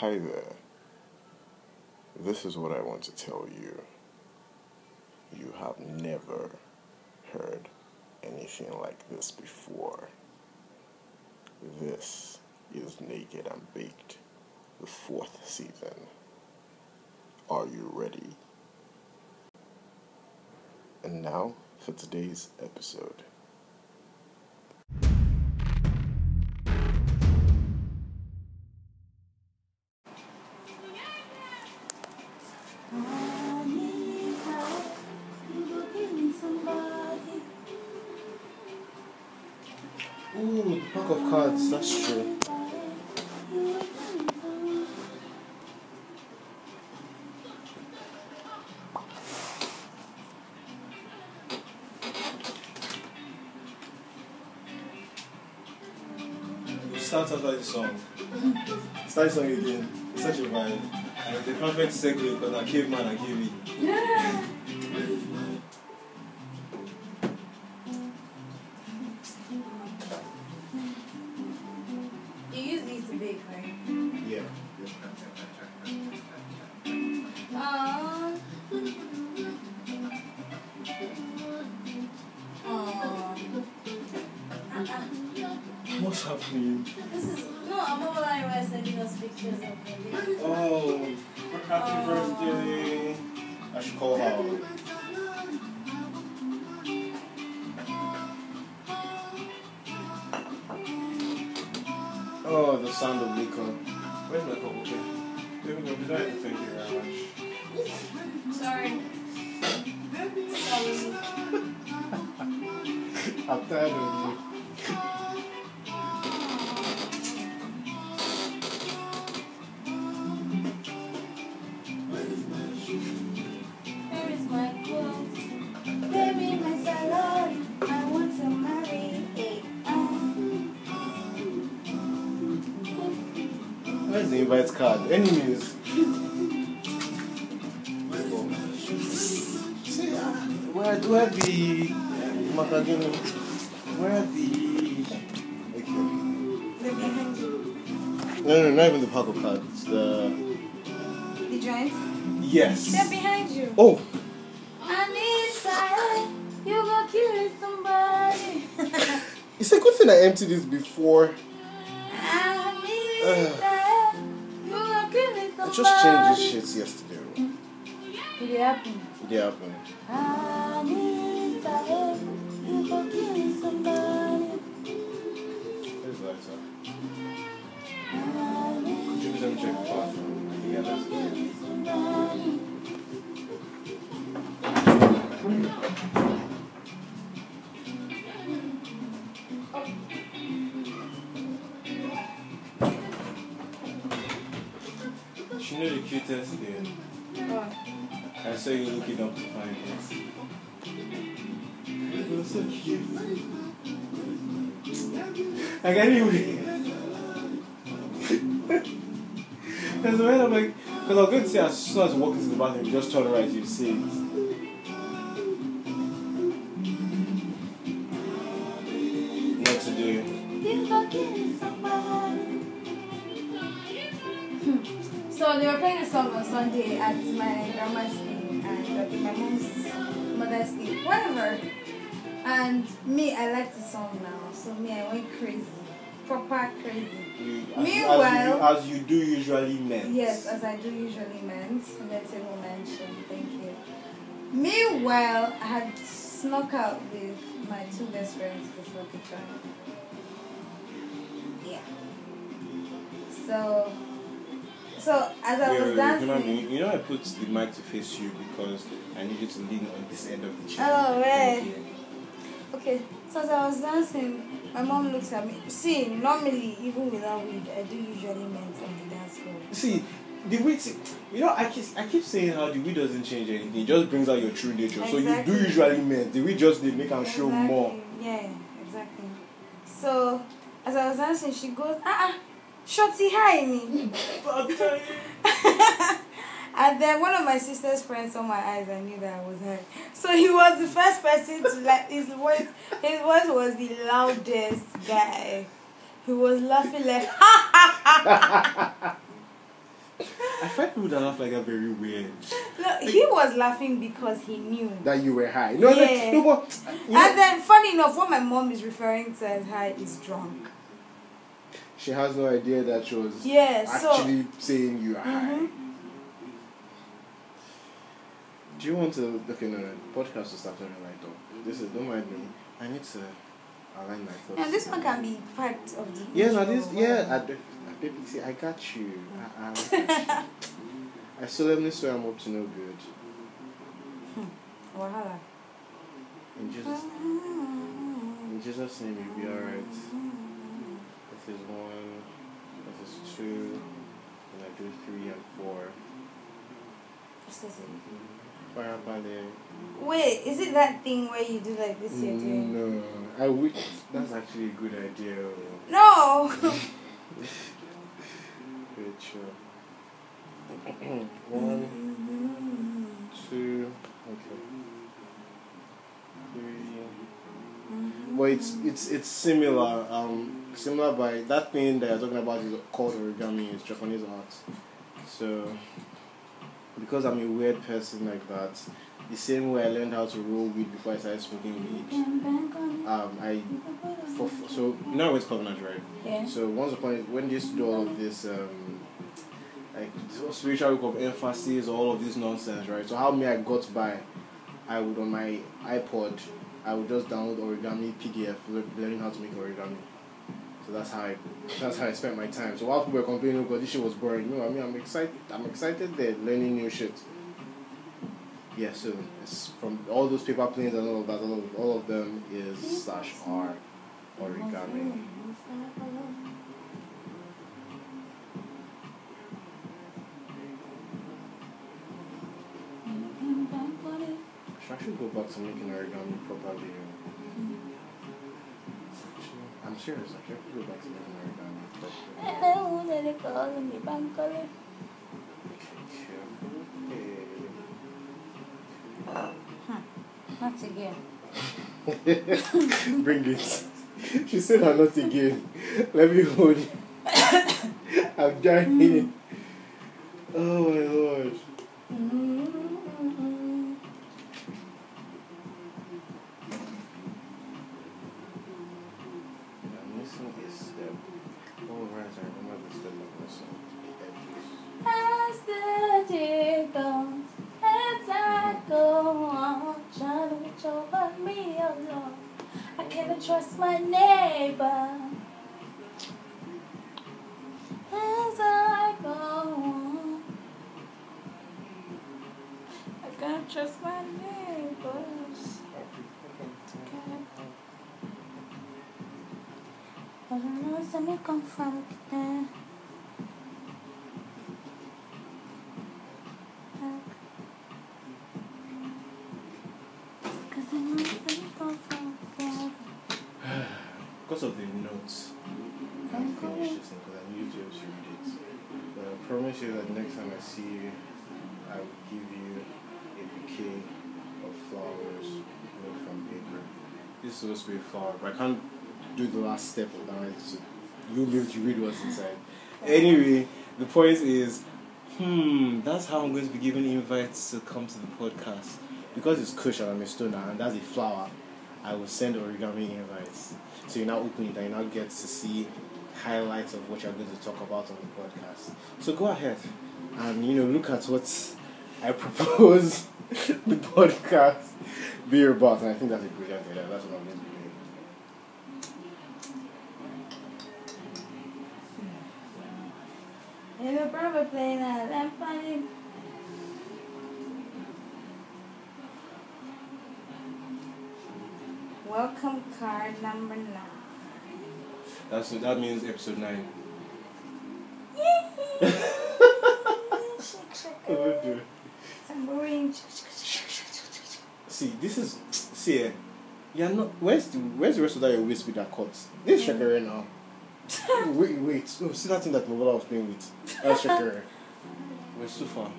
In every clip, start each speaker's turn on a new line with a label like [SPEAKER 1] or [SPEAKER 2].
[SPEAKER 1] Hi there. This is what I want to tell you. You have never heard anything like this before. This is Naked and Baked, the fourth season. Are you ready? And now for today's episode.
[SPEAKER 2] Start song again. It's such a vibe. The perfect segue because I caveman and cave
[SPEAKER 3] You
[SPEAKER 2] it's a good thing I emptied this before.
[SPEAKER 3] I need
[SPEAKER 2] Ugh.
[SPEAKER 3] silence. You go kill somebody.
[SPEAKER 2] I just changed this shit yesterday.
[SPEAKER 3] Did it happen?
[SPEAKER 2] It happened.
[SPEAKER 3] Need. You go kill somebody.
[SPEAKER 2] Where's the lighter?
[SPEAKER 3] I need
[SPEAKER 2] Could you please check the bathroom? Yeah, that's good. Know the cutest thing?
[SPEAKER 3] What?
[SPEAKER 2] I saw you looking up to find this. It was so cute. Like anyway. Because when I'm like, because I was going to say as soon as you walk into the bathroom, you just turn right, you see it.
[SPEAKER 3] They were playing a song on Sunday at my grandma's thing and my mom's mother's thing, whatever. And me, I like the song now, so me, I went crazy, proper crazy.
[SPEAKER 2] As,
[SPEAKER 3] Meanwhile-
[SPEAKER 2] as, you, as you do usually meant.
[SPEAKER 3] Yes, as I do usually meant. Let's say mention. Thank you. Meanwhile, I had snuck out with my two best friends this lucky charm. Yeah. So, so as I
[SPEAKER 2] Wait,
[SPEAKER 3] was dancing.
[SPEAKER 2] you know I put the mic to face you because I need you to lean on this end of the chair.
[SPEAKER 3] Oh, right. Okay, so as I was dancing, my mom looks at me. See, normally, even without weed, I do usually ment on the dance floor.
[SPEAKER 2] See, the weed, you know, I keep, I keep saying how the weed doesn't change anything. It just brings out your true nature. So you do usually meant. The weed just they make them show more.
[SPEAKER 3] Yeah, exactly. So as I was dancing, she goes, ah, ah, shorty, hi me. And then one of my sister's friends saw my eyes and knew that I was her. So he was the first person to like his voice. His voice was the loudest guy. He was laughing like
[SPEAKER 4] I find people that laugh like that very weird.
[SPEAKER 3] No, he was laughing because he knew.
[SPEAKER 2] That you were high. No,
[SPEAKER 3] Yeah.
[SPEAKER 2] no, no, but you know,
[SPEAKER 3] And then, funny enough, what my mom is referring to as high is drunk.
[SPEAKER 2] She has no idea that she was
[SPEAKER 3] Yeah, so.
[SPEAKER 2] actually saying you are high.
[SPEAKER 3] Mhm.
[SPEAKER 2] Do you want to okay no no podcast will start turning right though. This is don't mind me. I need to align my thoughts.
[SPEAKER 3] And this one can be part of the.
[SPEAKER 2] Yeah, no, this yeah, I. I, see, I got you. I, I, got you. I solemnly swear I'm up to no good.
[SPEAKER 3] Wahala.
[SPEAKER 2] In Jesus, in Jesus' name, you'll be alright. This is one. This is two. And I do three and four.
[SPEAKER 3] It-
[SPEAKER 2] Fire ballet.
[SPEAKER 3] Wait, is it that thing where you do like this? You're doing.
[SPEAKER 2] No, I wish that's actually a good idea.
[SPEAKER 3] No.
[SPEAKER 2] Good sure. One, two, okay. Three. But it's it's it's similar. Um, similar by that thing that you're talking about is called origami. It's Japanese art. So because I'm a weird person like that, the same way I learned how to roll weed before I started smoking weed. Um, I for, for- so you know I went to Covenant, right?
[SPEAKER 3] Yeah.
[SPEAKER 2] So once upon a when they used to do all of this um like spiritual week of emphasis, all of this nonsense, right? So how me I got by, I would on my iPod, I would just download origami PDF, learning how to make origami. So that's how I that's how I spent my time. So while people were complaining oh because this shit was boring, you know, I mean I'm excited I'm excited they're learning new shit. Yeah, so it's from all those paper planes and all of that, all of, all of them is slash R origami. Should I should go back to making origami properly. I'm serious. I should go back to making origami properly.
[SPEAKER 3] Not again.
[SPEAKER 2] Bring it. She said I'm not again. Let me hold it. I'm dying. Mm. Oh my lord. I'm mm missing a step. Oh right, I remember the step of the song.
[SPEAKER 3] As the day goes, as I go on, trying to reach over me alone. I can't trust my neighbor. As I go on, I can't trust my neighbors. I don't know where me come from. eh. Cause I know where me come from. eh.
[SPEAKER 2] Because of the notes, I finished this thing because I knew you to read it. But I promise you that next time I see you, I will give you a bouquet of flowers made from paper. This is supposed to be a flower, but I can't do the last step of that. So you'll be able to read what's inside. Anyway, the point is, hmm, that's how I'm going to be giving invites to come to the podcast. Because it's Kush and I'm a stoner and that's a flower, I will send origami invites. So you now open it and you now get to see highlights of what you're going to talk about on the podcast. So go ahead and you know look at what I propose the podcast be about, and I think that's a great idea. That's what I'm going to be doing.
[SPEAKER 3] Little brother playing a lamp on it. Welcome card number nine.
[SPEAKER 4] That's that means episode nine.
[SPEAKER 2] See, this is see. eh, You're not. Where's the Where's the rest of that your waist with that cut? This is Shakira now. wait, wait. Oh, see that thing that Mobola was playing with. That's Shakira.
[SPEAKER 4] We're so far.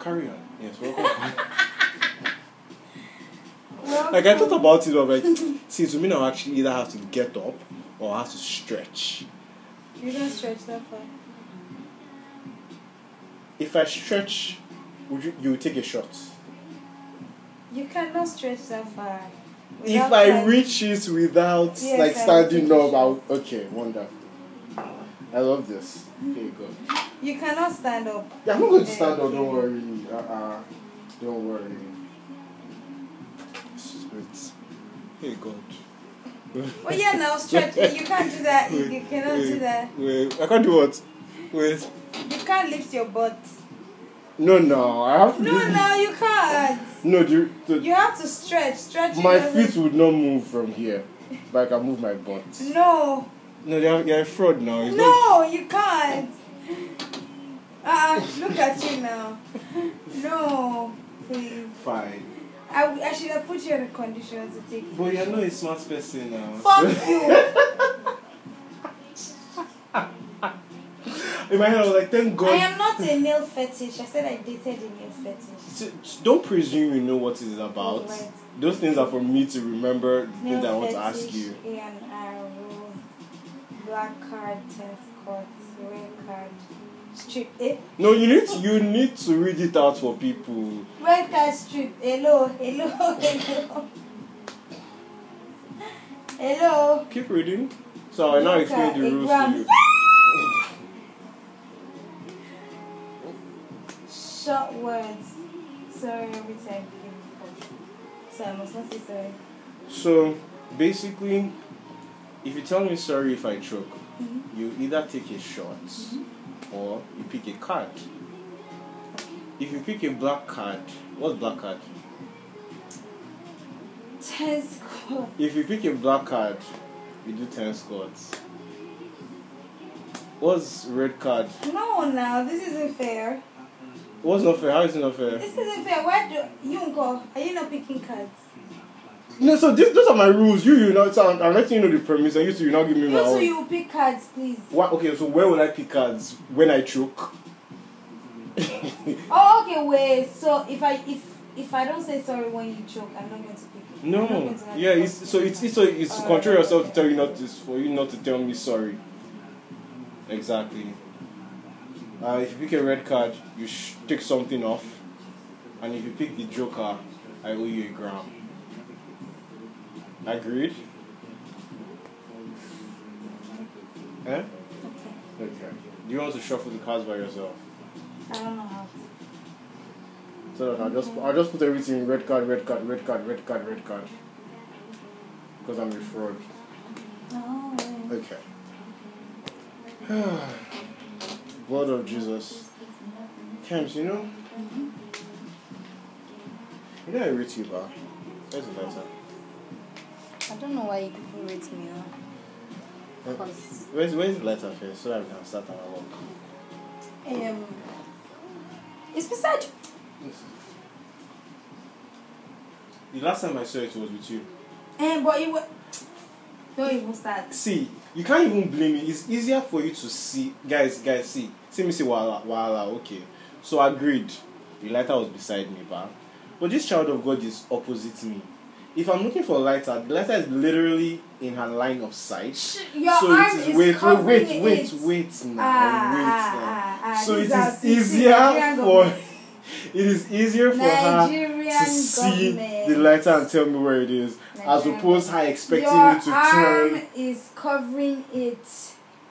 [SPEAKER 4] Carry on.
[SPEAKER 2] Yes, welcome.
[SPEAKER 4] Like I thought about it, but like, see, to me now, I actually either have to get up or I have to stretch.
[SPEAKER 3] You don't stretch that far.
[SPEAKER 2] if I stretch, would you you would take a shot?
[SPEAKER 3] You cannot stretch that far.
[SPEAKER 2] If
[SPEAKER 3] without
[SPEAKER 2] I
[SPEAKER 3] trying-
[SPEAKER 2] reach it without
[SPEAKER 3] Yes,
[SPEAKER 2] like standing
[SPEAKER 3] take a
[SPEAKER 2] up, I'll, okay, wonderful. I love this. Okay, good.
[SPEAKER 3] You cannot stand up.
[SPEAKER 2] Yeah, I'm not going to stand up. Don't worry. Uh uh. Don't worry. It's,
[SPEAKER 4] Hey God.
[SPEAKER 3] Oh yeah, now stretch. You can't do that. You, you cannot do that.
[SPEAKER 4] Wait, I can't do what? Wait.
[SPEAKER 3] You can't lift your butt.
[SPEAKER 2] No, no. I have to.
[SPEAKER 3] No,
[SPEAKER 2] do-
[SPEAKER 3] no, you can't.
[SPEAKER 2] No, the, the,
[SPEAKER 3] You have to stretch. Stretch.
[SPEAKER 2] my feet would not move from here, but I can move my butt.
[SPEAKER 3] No,
[SPEAKER 4] No, you're, you're a fraud now. It's not.
[SPEAKER 3] no, you can't. Ah, uh, look at you now. No, please.
[SPEAKER 4] Fine.
[SPEAKER 3] I, I should have put you in a condition to take.
[SPEAKER 4] But you're not a smart person now.
[SPEAKER 3] Fuck you.
[SPEAKER 4] In my head, I was like, thank God.
[SPEAKER 3] I am not a nail fetish. I said I dated a nail fetish.
[SPEAKER 2] S- Don't presume you know what it is about.
[SPEAKER 3] Right.
[SPEAKER 2] Those things are for me to remember
[SPEAKER 3] Nail
[SPEAKER 2] things I want to
[SPEAKER 3] fetish,
[SPEAKER 2] ask you.
[SPEAKER 3] A and R rose, black card, tenth court, red card, strip. Eh?
[SPEAKER 2] No, you need to, you need to read it out for people.
[SPEAKER 3] Red card strip. Hello, hello, hello. Hello.
[SPEAKER 2] Keep reading. So I now explain the rules to you.
[SPEAKER 3] Short words. Sorry every time. So I must not say sorry.
[SPEAKER 2] So basically, if you tell me sorry if I choke,
[SPEAKER 3] Mhm.
[SPEAKER 2] you either take a shot or you pick a card. If you pick a black card, what's black card?
[SPEAKER 3] Ten score.
[SPEAKER 2] If you pick a black card, you do ten squats. What's red card?
[SPEAKER 3] No, now this isn't fair.
[SPEAKER 2] What's not fair? How is it not fair?
[SPEAKER 3] This isn't fair. Why do you go? Are you not picking cards?
[SPEAKER 2] No, so this, those are my rules. You, you know, so I'm, I'm letting you know the premise, and you two, you now give me my own.
[SPEAKER 3] you pick cards, please.
[SPEAKER 2] What? Okay, so where will I pick cards when I choke?
[SPEAKER 3] Oh, okay. Wait. So if I if if I don't say sorry when you choke, I'm not going to pick. it.
[SPEAKER 2] No,
[SPEAKER 3] to
[SPEAKER 2] yeah, it's so it's it's so it's to
[SPEAKER 3] Uh,
[SPEAKER 2] control yourself to tell you not to for you not to tell me sorry. Exactly. Uh, if you pick a red card, you sh- take something off, and if you pick the joker, I owe you a gram. Agreed. Eh?
[SPEAKER 3] Okay.
[SPEAKER 2] Okay. Do you want to shuffle the cards by yourself?
[SPEAKER 3] I don't know how.
[SPEAKER 2] So that I'll just I'll just put everything in red card, red card, red card, red card, red card. Because I'm a fraud.
[SPEAKER 3] Oh.
[SPEAKER 2] Okay. Blood of Jesus. Camps, you know? You know I rate you, ba. Where's the letter?
[SPEAKER 3] I don't know why you people rate me.
[SPEAKER 2] Uh, Where's, where's the letter first so that we can start our work?
[SPEAKER 3] um, it's beside you.
[SPEAKER 2] The last time I saw it was with you.
[SPEAKER 3] Um, but you wa- don't even start.
[SPEAKER 2] See, you can't even blame me. It's easier for you to see. Guys, guys, see. See me say, wala, wala, okay. So agreed. The lighter was beside me, but But this child of God is opposite me. If I'm looking for a lighter, the lighter is literally in her line of sight.
[SPEAKER 3] Your
[SPEAKER 2] so
[SPEAKER 3] arm
[SPEAKER 2] it is
[SPEAKER 3] is
[SPEAKER 2] wait, wait, wait, wait, wait now,
[SPEAKER 3] Ah,
[SPEAKER 2] wait
[SPEAKER 3] ah,
[SPEAKER 2] now.
[SPEAKER 3] ah, ah,
[SPEAKER 2] so it is easier for it is easier for
[SPEAKER 3] Nigerian
[SPEAKER 2] her to see
[SPEAKER 3] government.
[SPEAKER 2] the lighter and tell me where it is, as
[SPEAKER 3] Nigerian
[SPEAKER 2] opposed her expecting
[SPEAKER 3] Your
[SPEAKER 2] me to
[SPEAKER 3] arm
[SPEAKER 2] turn.
[SPEAKER 3] is covering it.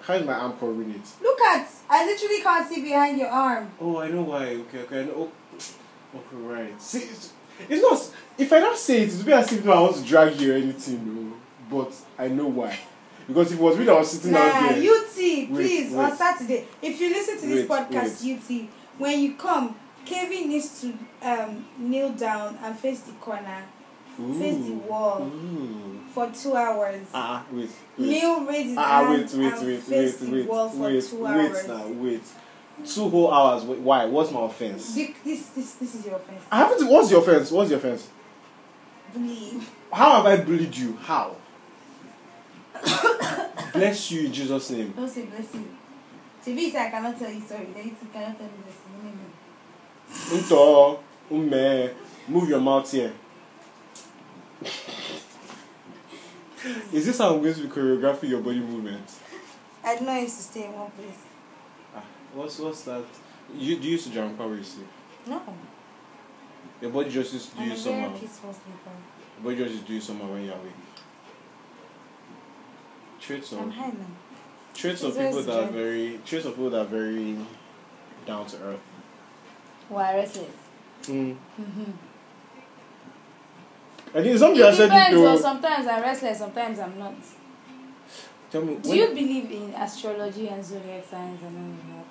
[SPEAKER 2] How is my arm covering it?
[SPEAKER 3] Look at. I literally can't see behind your arm.
[SPEAKER 2] Oh, I know why. Okay, okay, Oh, okay, right. See, it's, it's not. If I don't say it, it's be as if no, I want to drag you or anything, no. But I know why. Because if it was me that was sitting out
[SPEAKER 3] Nah,
[SPEAKER 2] there.
[SPEAKER 3] UT,
[SPEAKER 2] Wait,
[SPEAKER 3] please,
[SPEAKER 2] wait.
[SPEAKER 3] on Saturday. If you listen to this
[SPEAKER 2] Wait,
[SPEAKER 3] podcast, UT, when you come, Kevin needs to um, kneel down and face the corner, face the wall
[SPEAKER 2] Ooh.
[SPEAKER 3] for two hours.
[SPEAKER 2] Ah, wait. wait.
[SPEAKER 3] Kneel, raise his
[SPEAKER 2] Ah,
[SPEAKER 3] hand,
[SPEAKER 2] wait, wait,
[SPEAKER 3] and
[SPEAKER 2] wait,
[SPEAKER 3] face
[SPEAKER 2] wait,
[SPEAKER 3] the
[SPEAKER 2] wait,
[SPEAKER 3] wall for
[SPEAKER 2] wait,
[SPEAKER 3] two
[SPEAKER 2] wait,
[SPEAKER 3] hours.
[SPEAKER 2] now, wait. Two whole hours. Wait, why? What's my offense?
[SPEAKER 3] This, this, this, this is your offense.
[SPEAKER 2] I haven't. What's your offense? What's your offense?
[SPEAKER 3] Believe.
[SPEAKER 2] How have I bullied you? How? Bless you in Jesus' name.
[SPEAKER 3] Don't say blessing. Chibi said I cannot tell you sorry. Then you cannot tell me blessing.
[SPEAKER 2] Unto, man, move your mouth here. Is this how I'm going to be choreographing your body movement?
[SPEAKER 3] I don't know used to stay in one place.
[SPEAKER 2] Ah, what's what's that? You do you used to jump when you sleep?
[SPEAKER 3] No.
[SPEAKER 2] Your body just used to do
[SPEAKER 3] I'm
[SPEAKER 2] you
[SPEAKER 3] very peaceful sleeper.
[SPEAKER 2] Your body just used to do you somehow when you're awake. Traits of
[SPEAKER 3] I'm high now.
[SPEAKER 2] traits of people that are very traits of people that are very down to earth.
[SPEAKER 3] Why restless?
[SPEAKER 2] Mm.
[SPEAKER 3] Mm-hmm.
[SPEAKER 2] I think something
[SPEAKER 3] It
[SPEAKER 2] said
[SPEAKER 3] depends.
[SPEAKER 2] it though.
[SPEAKER 3] sometimes I'm restless. Sometimes I'm not.
[SPEAKER 2] Tell me.
[SPEAKER 3] Do you believe in astrology and zodiac signs and all of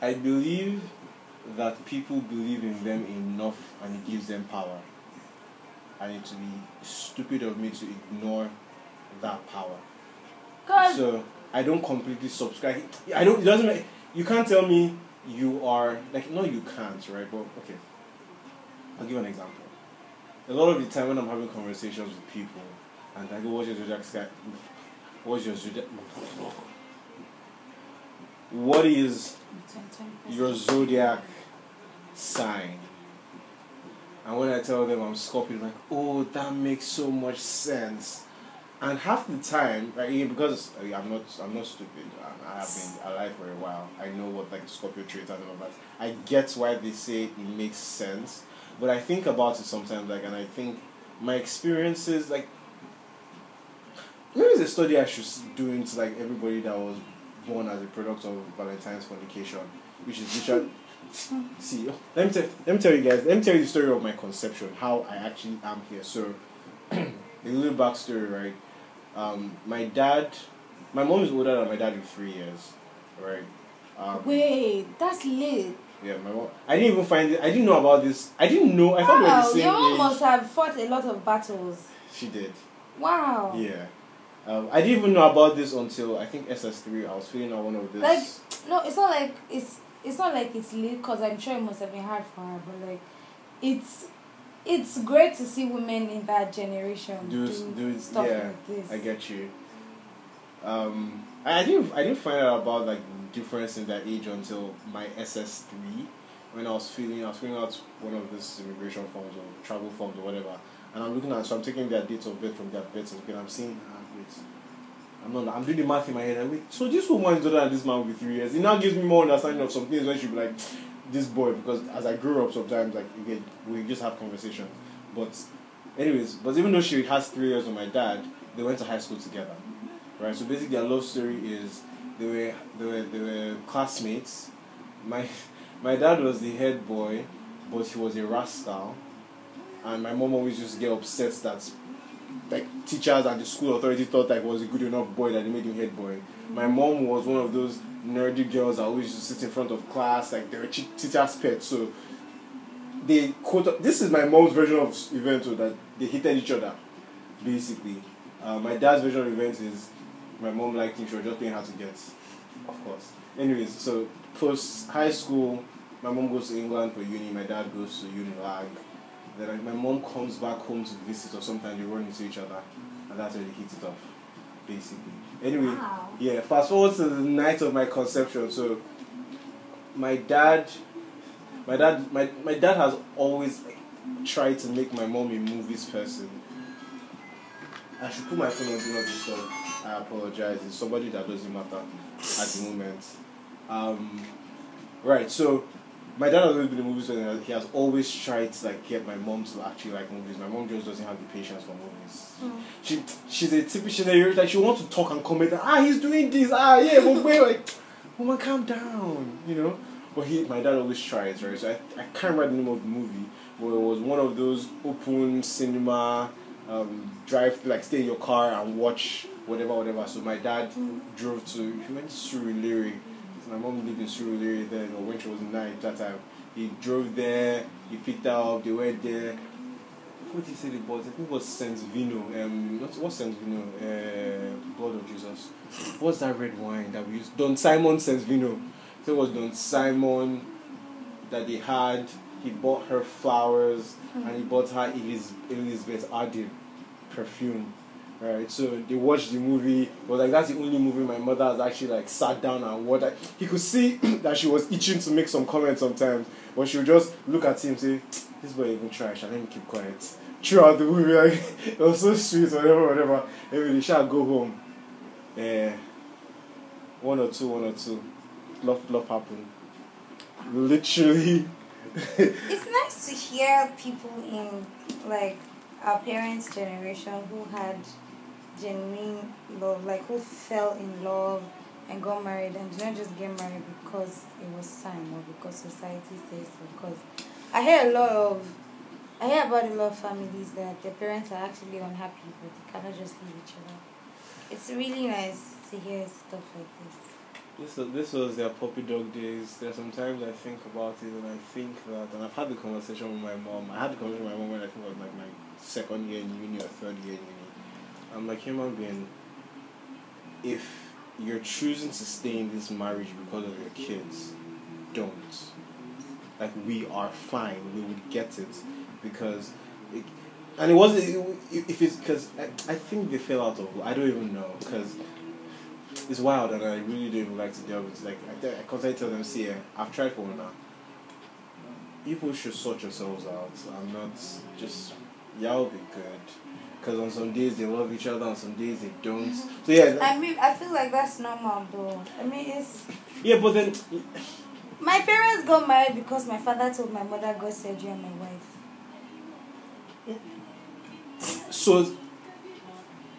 [SPEAKER 3] that?
[SPEAKER 2] I believe that people believe in them enough and it gives them power. And it would be stupid of me to ignore that power.
[SPEAKER 3] Cause
[SPEAKER 2] So I don't completely subscribe. I don't. It doesn't. Make, you can't tell me you are like no, you can't, right? But okay, I'll give an example. A lot of the time when I'm having conversations with people, and I go, "What's your zodiac? What's your zodiac? What is your zodiac sign?" And when I tell them I'm Scorpio, like, "Oh, that makes so much sense." And half the time, right, yeah, because mean, uh, I'm not, I'm not stupid. I, I have been alive for a while. I know what like Scorpio traits and all that. I get why they say it makes sense, but I think about it sometimes, like, and I think my experiences, like, Maybe there is a study I should do into like everybody that was born as a product of Valentine's fornication, which is literally. See, let me tell, let me tell you guys. Let me tell you the story of my conception, how I actually am here. So, a little backstory, right? Um, my dad, my mom is older than my dad in three years, right? Um,
[SPEAKER 3] Wait, that's late.
[SPEAKER 2] Yeah, my mom. I didn't even find it. I didn't know about this. I didn't know. I thought we were the same
[SPEAKER 3] your mom
[SPEAKER 2] age.
[SPEAKER 3] must have fought a lot of battles.
[SPEAKER 2] She did.
[SPEAKER 3] Wow.
[SPEAKER 2] Yeah. Um, I didn't even know about this until I think SS3. I was feeling out one of this.
[SPEAKER 3] Like, No, it's not like it's it's not like it's late because I'm sure it must have been hard for her, but like, it's it's great to see women in that generation
[SPEAKER 2] do
[SPEAKER 3] do,
[SPEAKER 2] do
[SPEAKER 3] stuff
[SPEAKER 2] yeah.
[SPEAKER 3] like this.
[SPEAKER 2] I get you. Um, I I didn't I didn't find out about like difference in that age until my SS three, when I was filling I was filling out one of these immigration forms or travel forms or whatever, and I'm looking at so I'm taking their dates of birth from their birth certificate. I'm seeing ah wait, I'm not I'm doing the math in my head. I'm wait, so this woman is older than this man with three years. It now gives me more understanding of some things when she be like this boy because as I grew up sometimes like again we just have conversations, but anyways, but even though she has three years with my dad, they went to high school together, right? So basically, their love story is they were they were they were classmates. My my dad was the head boy, but he was a rascal, and my mom always used to get upset that like teachers and the school authority thought he was a good enough boy that they made him head boy. My mom was one of those nerdy girls always to sit in front of class, like they were chi- teacher's pets. So they quote this is my mom's version of event so that they hated each other basically uh, my dad's version of events is my mom liked him she was just paying her to get of course anyways so post high school my mom goes to england for uni my dad goes to unilag then like, my mom comes back home to visit or sometimes they run into each other and that's where they hit it off basically. Anyway
[SPEAKER 3] Wow.
[SPEAKER 2] yeah fast forward to the night of my conception. So my dad my dad my, my dad has always tried to make my mom a movies person. I should put my phone on do not disturb. I apologize. It's somebody that doesn't matter at the moment. Um, right so my dad has always been a movie person he has always tried to like get my mom to actually like movies. My mom just doesn't have the patience for movies.
[SPEAKER 3] Mm.
[SPEAKER 2] she she's a typical she's a, like she wants to talk and comment ah he's doing this. Ah yeah but wait like woman calm down you know? But he my dad always tries right? So I, I can't remember the name of the movie but it was one of those open cinema um, drive like stay in your car and watch whatever whatever. So my dad drove to he went to Surulere my mom lived in Surulere then or when she was nine that time he drove there he picked her up they went there what did he say they bought? I think it was Saint Vino. Um, what's, what's Saint Vino? Uh, Blood of Jesus. What's that red wine that we used? Don Simon Saint Vino. So it was Don Simon that they had. He bought her flowers and he bought her Elis- Elizabeth Arden perfume. Right, so they watched the movie. Was like that's the only movie my mother has actually like sat down and watched. He could see that she was itching to make some comments sometimes, but she would just look at him say, "This boy even trash, and let me keep quiet." Throughout the movie, like it was so sweet, whatever, whatever. Anyway, they shall go home. Eh, one or two, one or two. Love, love happened. Literally.
[SPEAKER 3] It's nice to hear people in like our parents' generation who had genuine love, like who fell in love and got married and did not just get married because it was time or because society says so. Because I hear a lot of, I hear about a lot of families that their parents are actually unhappy but they cannot just leave each other. It's really nice to hear stuff like this.
[SPEAKER 2] This was, this was their puppy dog days. There's sometimes I think about it and I think that, and I've had the conversation with my mom. I had the conversation with my mom when I think I was like my second year in uni or third year in uni. I'm like human being. If you're choosing to stay in this marriage because of your kids, don't. Like we are fine. We would get it because, it, and it wasn't. If it's because I, I think they fell out of. I don't even know because it's wild and I really don't like to deal with it. Like I, I constantly tell them, see, eh, I've tried for one now. People should sort yourselves out. I'm not just y'all be good. Because on some days they love each other, on some days they don't. Mm-hmm. So yeah,
[SPEAKER 3] I mean, I feel like that's normal though. I mean, it's
[SPEAKER 2] yeah, but then
[SPEAKER 3] my parents got married because my father told my mother God said you are my wife.
[SPEAKER 2] so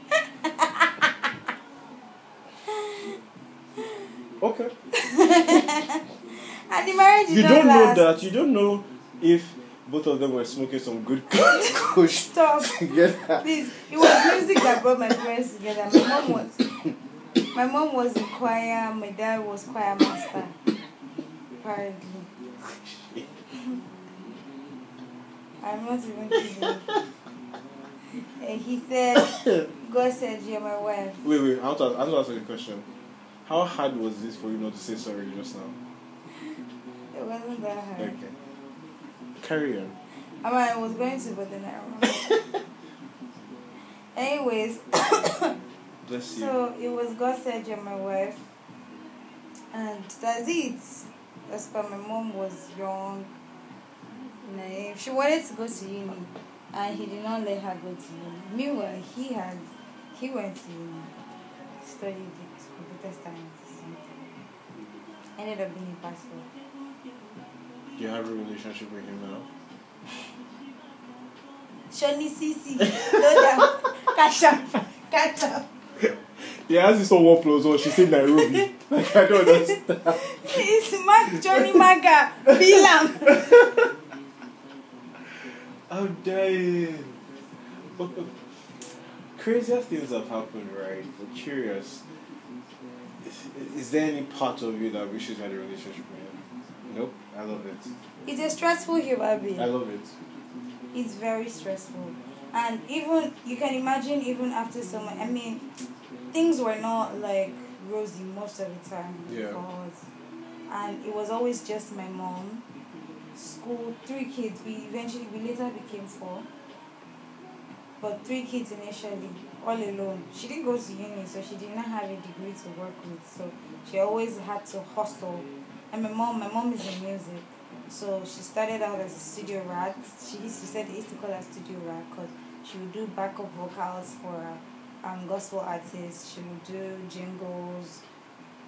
[SPEAKER 2] okay.
[SPEAKER 3] And the marriage
[SPEAKER 2] You don't
[SPEAKER 3] not
[SPEAKER 2] know that. You don't know if both of them were smoking some good kush
[SPEAKER 3] Stop.
[SPEAKER 2] together.
[SPEAKER 3] Please, it was music that brought my parents together. My mom was, my mom was in choir. My dad was choir master. Apparently, I'm not even kidding. And he said, "God said you're my wife."
[SPEAKER 2] Wait, wait. I want to, I want to ask you a question. How hard was this for you not to say sorry just now?
[SPEAKER 3] It wasn't that hard.
[SPEAKER 2] Okay. Carry on.
[SPEAKER 3] I mean, I was going to, but then I remember. Anyways,
[SPEAKER 2] Bless you.
[SPEAKER 3] so it was God said you're my wife, and that's it. That's why my mom was young, naive. She wanted to go to uni, and he did not let her go to uni. Meanwhile, he had, he went to uni, studied computer science. Ended up being a pastor.
[SPEAKER 2] Do you have a relationship with him now?
[SPEAKER 3] Shoni Sisi, no. Catch up, catch up.
[SPEAKER 2] Yeah, as this on one plus one, she said Nairobi. like, I don't understand.
[SPEAKER 3] It's Mark Johnny Maga, Bilam.
[SPEAKER 2] How dying. But craziest things have happened, right? We're curious. Is, is there any part of you that wishes you had a relationship with him? Nope. I love it.
[SPEAKER 3] He's a stressful human being.
[SPEAKER 2] I love it.
[SPEAKER 3] It's very stressful. And even, you can imagine, even after much, I mean, things were not like rosy most of the time.
[SPEAKER 2] Yeah.
[SPEAKER 3] Because, and it was always just my mom, school, three kids. We eventually, we later became four. But three kids initially, all alone. She didn't go to uni, so she did not have a degree to work with. So she always had to hustle. And my mom, my mom is in music. So she started out as a studio rat. She used, she said they used to call her studio rat because she would do backup vocals for um, gospel artists. She would do jingles,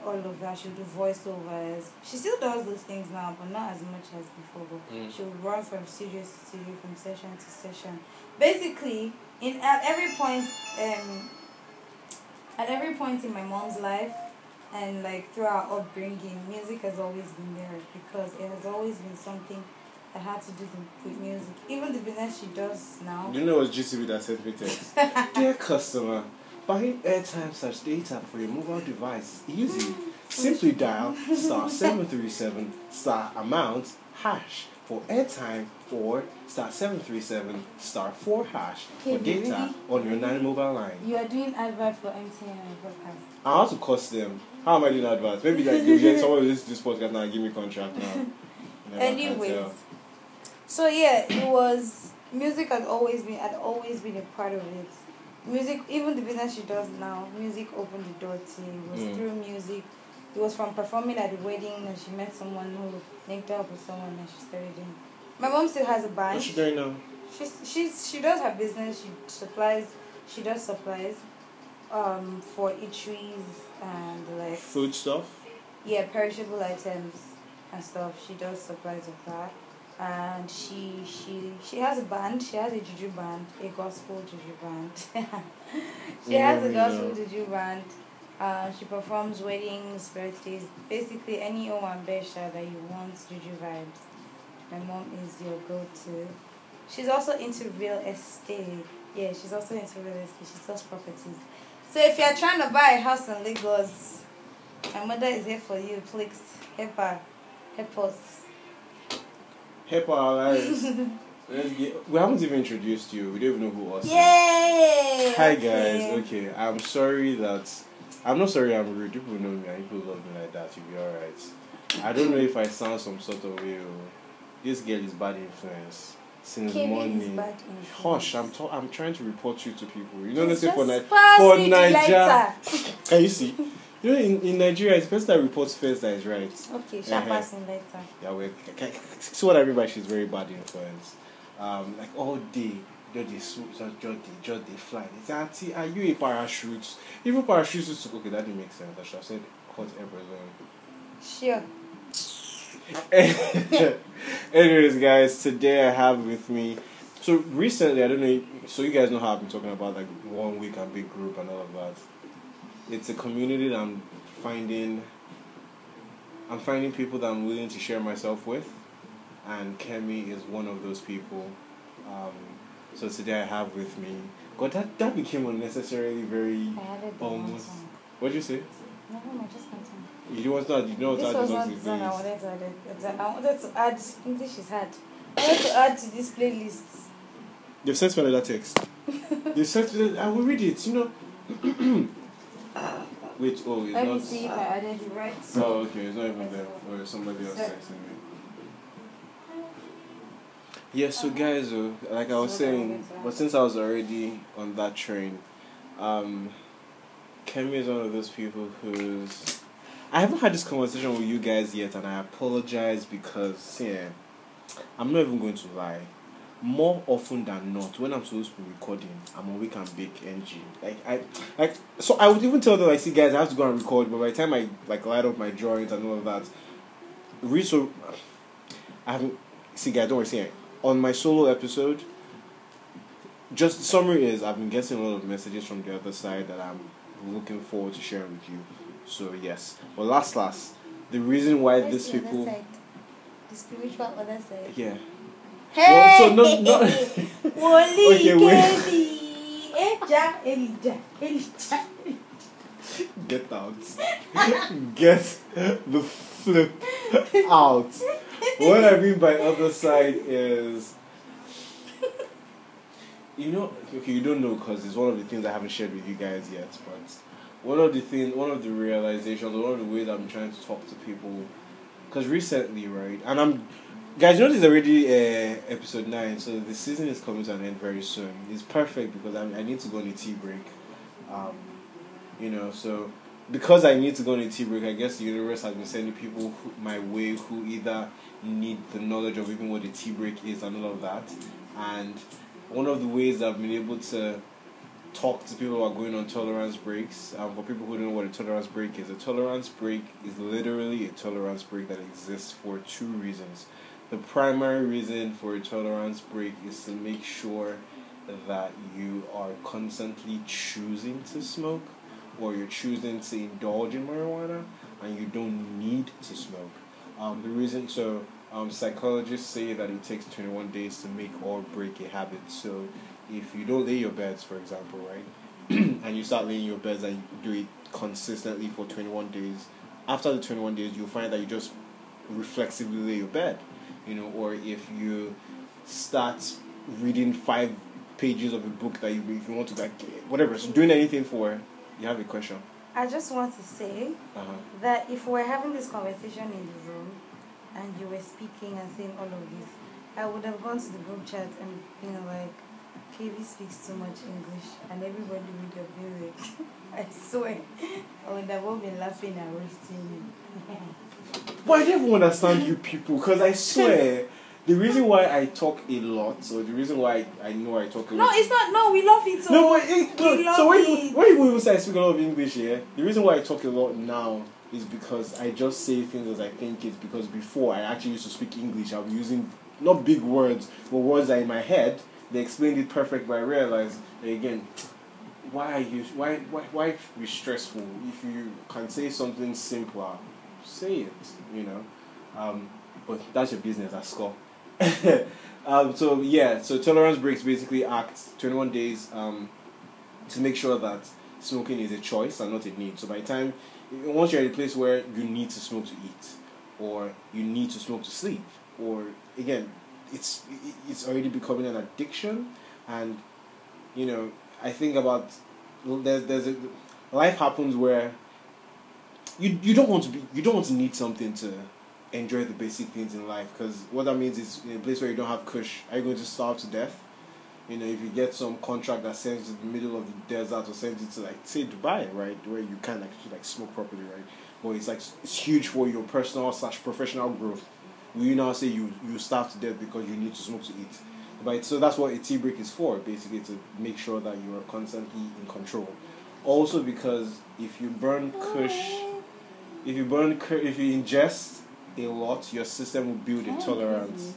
[SPEAKER 3] all of that. She would do voiceovers. She still does those things now, but not as much as before. But
[SPEAKER 2] Mm.
[SPEAKER 3] she would run from studio to studio, from session to session. Basically, in at every point, um, at every point in my mom's life, and like through our upbringing, music has always been there because it has always been something that had to do with music. Even the business she does now.
[SPEAKER 2] You know what's GTB that sent me text? Dear customer, buying airtime such data for your mobile device is easy. Simply dial star 737 star amount hash for airtime or star 737 star 4 hash for
[SPEAKER 3] Okay,
[SPEAKER 2] data on your nine mobile line.
[SPEAKER 3] You are doing advert for MTN and podcast.
[SPEAKER 2] I have to cost them. How am I doing advance? Maybe like you get someone who listens to this podcast now and give me contract now. Never
[SPEAKER 3] Anyways, so yeah, it was music has always been had always been a part of it. Music, even the business she does now, music opened the door to. It was
[SPEAKER 2] Mm.
[SPEAKER 3] through music. It was from performing at the wedding, and she met someone who linked up with someone, and she started doing. My mom still has a band.
[SPEAKER 2] What's she doing now?
[SPEAKER 3] She's she's she does her business. She supplies. She does supplies. Um for eateries and like
[SPEAKER 2] Food stuff.
[SPEAKER 3] yeah perishable items and stuff. She does supplies of that. And she she she has a band. She has a juju band, a gospel juju band. she has a
[SPEAKER 2] Yeah,
[SPEAKER 3] gospel
[SPEAKER 2] yeah.
[SPEAKER 3] juju band. Uh, she performs weddings, birthdays, basically any Oman Besha that you want juju vibes. My mom is your go-to. She's also into real estate. Yeah, she's also into real estate. She sells properties. So if you're trying to buy a house in Lagos, my mother is here for you. Please help her, help us.
[SPEAKER 2] Help our lives. Get, we haven't even introduced you. We don't even know who us.
[SPEAKER 3] Yay!
[SPEAKER 2] Hi guys. Okay, I'm sorry that I'm not sorry. I'm rude. People know me and people love me like that. You'll be alright. I don't know if I sound some sort of way. Oh. This girl is bad influence since morning. Hush! I'm ta- I'm trying to report you to people. You know, let's
[SPEAKER 3] It's
[SPEAKER 2] say for Ni- for
[SPEAKER 3] me the
[SPEAKER 2] Niger. Can you see? You know, in, in Nigeria, it's person that reports first that is right.
[SPEAKER 3] Okay, shall
[SPEAKER 2] Uh-huh.
[SPEAKER 3] pass him later.
[SPEAKER 2] Yeah, we see what I mean by she's very bad influence. Um, like all day, just they swoop, just they, just they fly. It's auntie, are you a parachute? Even parachutes to okay, that didn't make sense. I should have said air balloon.
[SPEAKER 3] Sure.
[SPEAKER 2] Anyways, guys, today I have with me. So recently, I don't know. So you guys know how I've been talking about like one week and big group and all of that. It's a community that I'm finding. I'm finding people that I'm willing to share myself with, and Kemi is one of those people. Um, so today I have with me. God, that that became unnecessarily very.
[SPEAKER 3] I added the
[SPEAKER 2] Almost. What'd you say?
[SPEAKER 3] Never mind, just continue.
[SPEAKER 2] You don't want to. You know
[SPEAKER 3] was
[SPEAKER 2] that
[SPEAKER 3] not
[SPEAKER 2] is
[SPEAKER 3] the I wanted to add. I wanted to add English is hard. I wanted to add to this playlist.
[SPEAKER 2] They've sent me another text. They've sent me. I will read it. You know. Wait. Oh, it's
[SPEAKER 3] Let
[SPEAKER 2] not.
[SPEAKER 3] me see if I added it right.
[SPEAKER 2] Oh, okay. It's not even there. Or somebody else texting me. Yeah. So, guys, uh, like I was
[SPEAKER 3] So
[SPEAKER 2] saying,
[SPEAKER 3] what are we going to
[SPEAKER 2] but since I was already on that train, um, Kemi is one of those people who's. I haven't had this conversation with you guys yet, and I apologize because, yeah, I'm not even going to lie. More often than not, when I'm supposed to be recording, I'm week and bake NG. Like I, like so, I would even tell them like, see, guys, I have to go and record. But by the time I like light up my drawings and all of that, so, I haven't. See, guys, don't worry. See, on my solo episode, just the summary is I've been getting a lot of messages from the other side that I'm looking forward to sharing with you. So yes, but last, last, the reason why
[SPEAKER 3] Where's
[SPEAKER 2] these
[SPEAKER 3] the other
[SPEAKER 2] people,
[SPEAKER 3] side? The spiritual other side.
[SPEAKER 2] yeah.
[SPEAKER 3] Hey!
[SPEAKER 2] so no- no- Okay, wait.
[SPEAKER 3] Kedi. Eja, Elijah, Elijah.
[SPEAKER 2] Get out. Get the flip out. What I mean by other side is, you know, okay, you don't know because it's one of the things I haven't shared with you guys yet, but one of the things, one of the realizations, one of the ways I'm trying to talk to people, because recently, right, and I'm, guys, you know, this is already uh, episode 9, so the season is coming to an end very soon. It's perfect because I, I need to go on a tea break. Um, you know so because i need to go on a tea break i guess the universe has been sending people who, my way who either need the knowledge of even what a tea break is and all of that and one of the ways i've been able to talk to people who are going on tolerance breaks um, for people who don't know what a tolerance break is a tolerance break is literally a tolerance break that exists for two reasons the primary reason for a tolerance break is to make sure that you are constantly choosing to smoke or you're choosing to indulge in marijuana and you don't need to smoke. Um, the reason so um, psychologists say that it takes 21 days to make or break a habit. So if you don't lay your beds, for example, right, and you start laying your beds and you do it consistently for 21 days, after the 21 days, you'll find that you just reflexively lay your bed, you know, or if you start reading five pages of a book that you if you want to like whatever so doing anything for you have a question.
[SPEAKER 3] I just want to say
[SPEAKER 2] uh-huh.
[SPEAKER 3] that if we're having this conversation in the room and you were speaking and saying all of this, I would have gone to the group chat and you know like KB speaks too much English and everybody would have been like I swear I would have all been laughing and roasting you.
[SPEAKER 2] but I never understand you people because I swear the reason why I talk a lot, or the reason why I know I talk a lot.
[SPEAKER 3] No, it's not. No, we love it. Oh.
[SPEAKER 2] No,
[SPEAKER 3] oh.
[SPEAKER 2] but it,
[SPEAKER 3] We love
[SPEAKER 2] so when,
[SPEAKER 3] it.
[SPEAKER 2] when people even say I speak a lot of English, yeah, the reason why I talk a lot now is because I just say things as I think it. Because before I actually used to speak English, I was using not big words, but words that in my head they explained it perfect. But I realized again, why you why why why be stressful if you can say something simpler? Say it, you know. Um, but that's your business. That's score. um, so yeah, so tolerance breaks basically act twenty one days um, to make sure that smoking is a choice and not a need. So by the time once you're in a place where you need to smoke to eat, or you need to smoke to sleep, or again, it's it's already becoming an addiction, and you know I think about there's there's a life happens where you you don't want to be you don't want to need something to enjoy the basic things in life. Because what that means is in a place where you don't have kush are you going to starve to death? You know if you get some contract that sends you to the middle of the desert or sends you to like say dubai right where you can actually like smoke properly right? But it's like it's huge for your personal slash professional growth will you now say you you starve to death because you need to smoke to eat. But so that's what a tea break is for basically to make sure that you are constantly in control. Also because if you burn kush if you burn if you ingest a lot your system will build a tolerance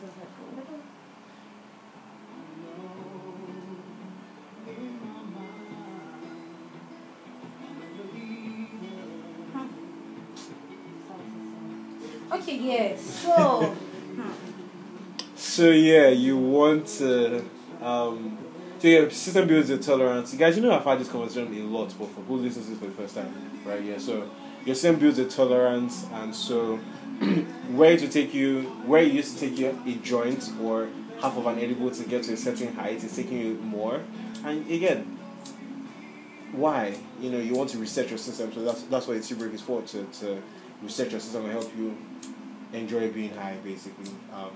[SPEAKER 3] yes. So,
[SPEAKER 2] so yeah you want to um so yeah system builds a tolerance. You guys you know i've had this conversation a lot but for who listens to this for the first time right? Yeah so your system builds a tolerance and so where to take you where it used to take you a joint or half of an edible to get to a certain height is taking you more. And again why? You know you want to reset your system so that's that's what a tea break is for to, to reset your system and help you enjoy being high basically. Um,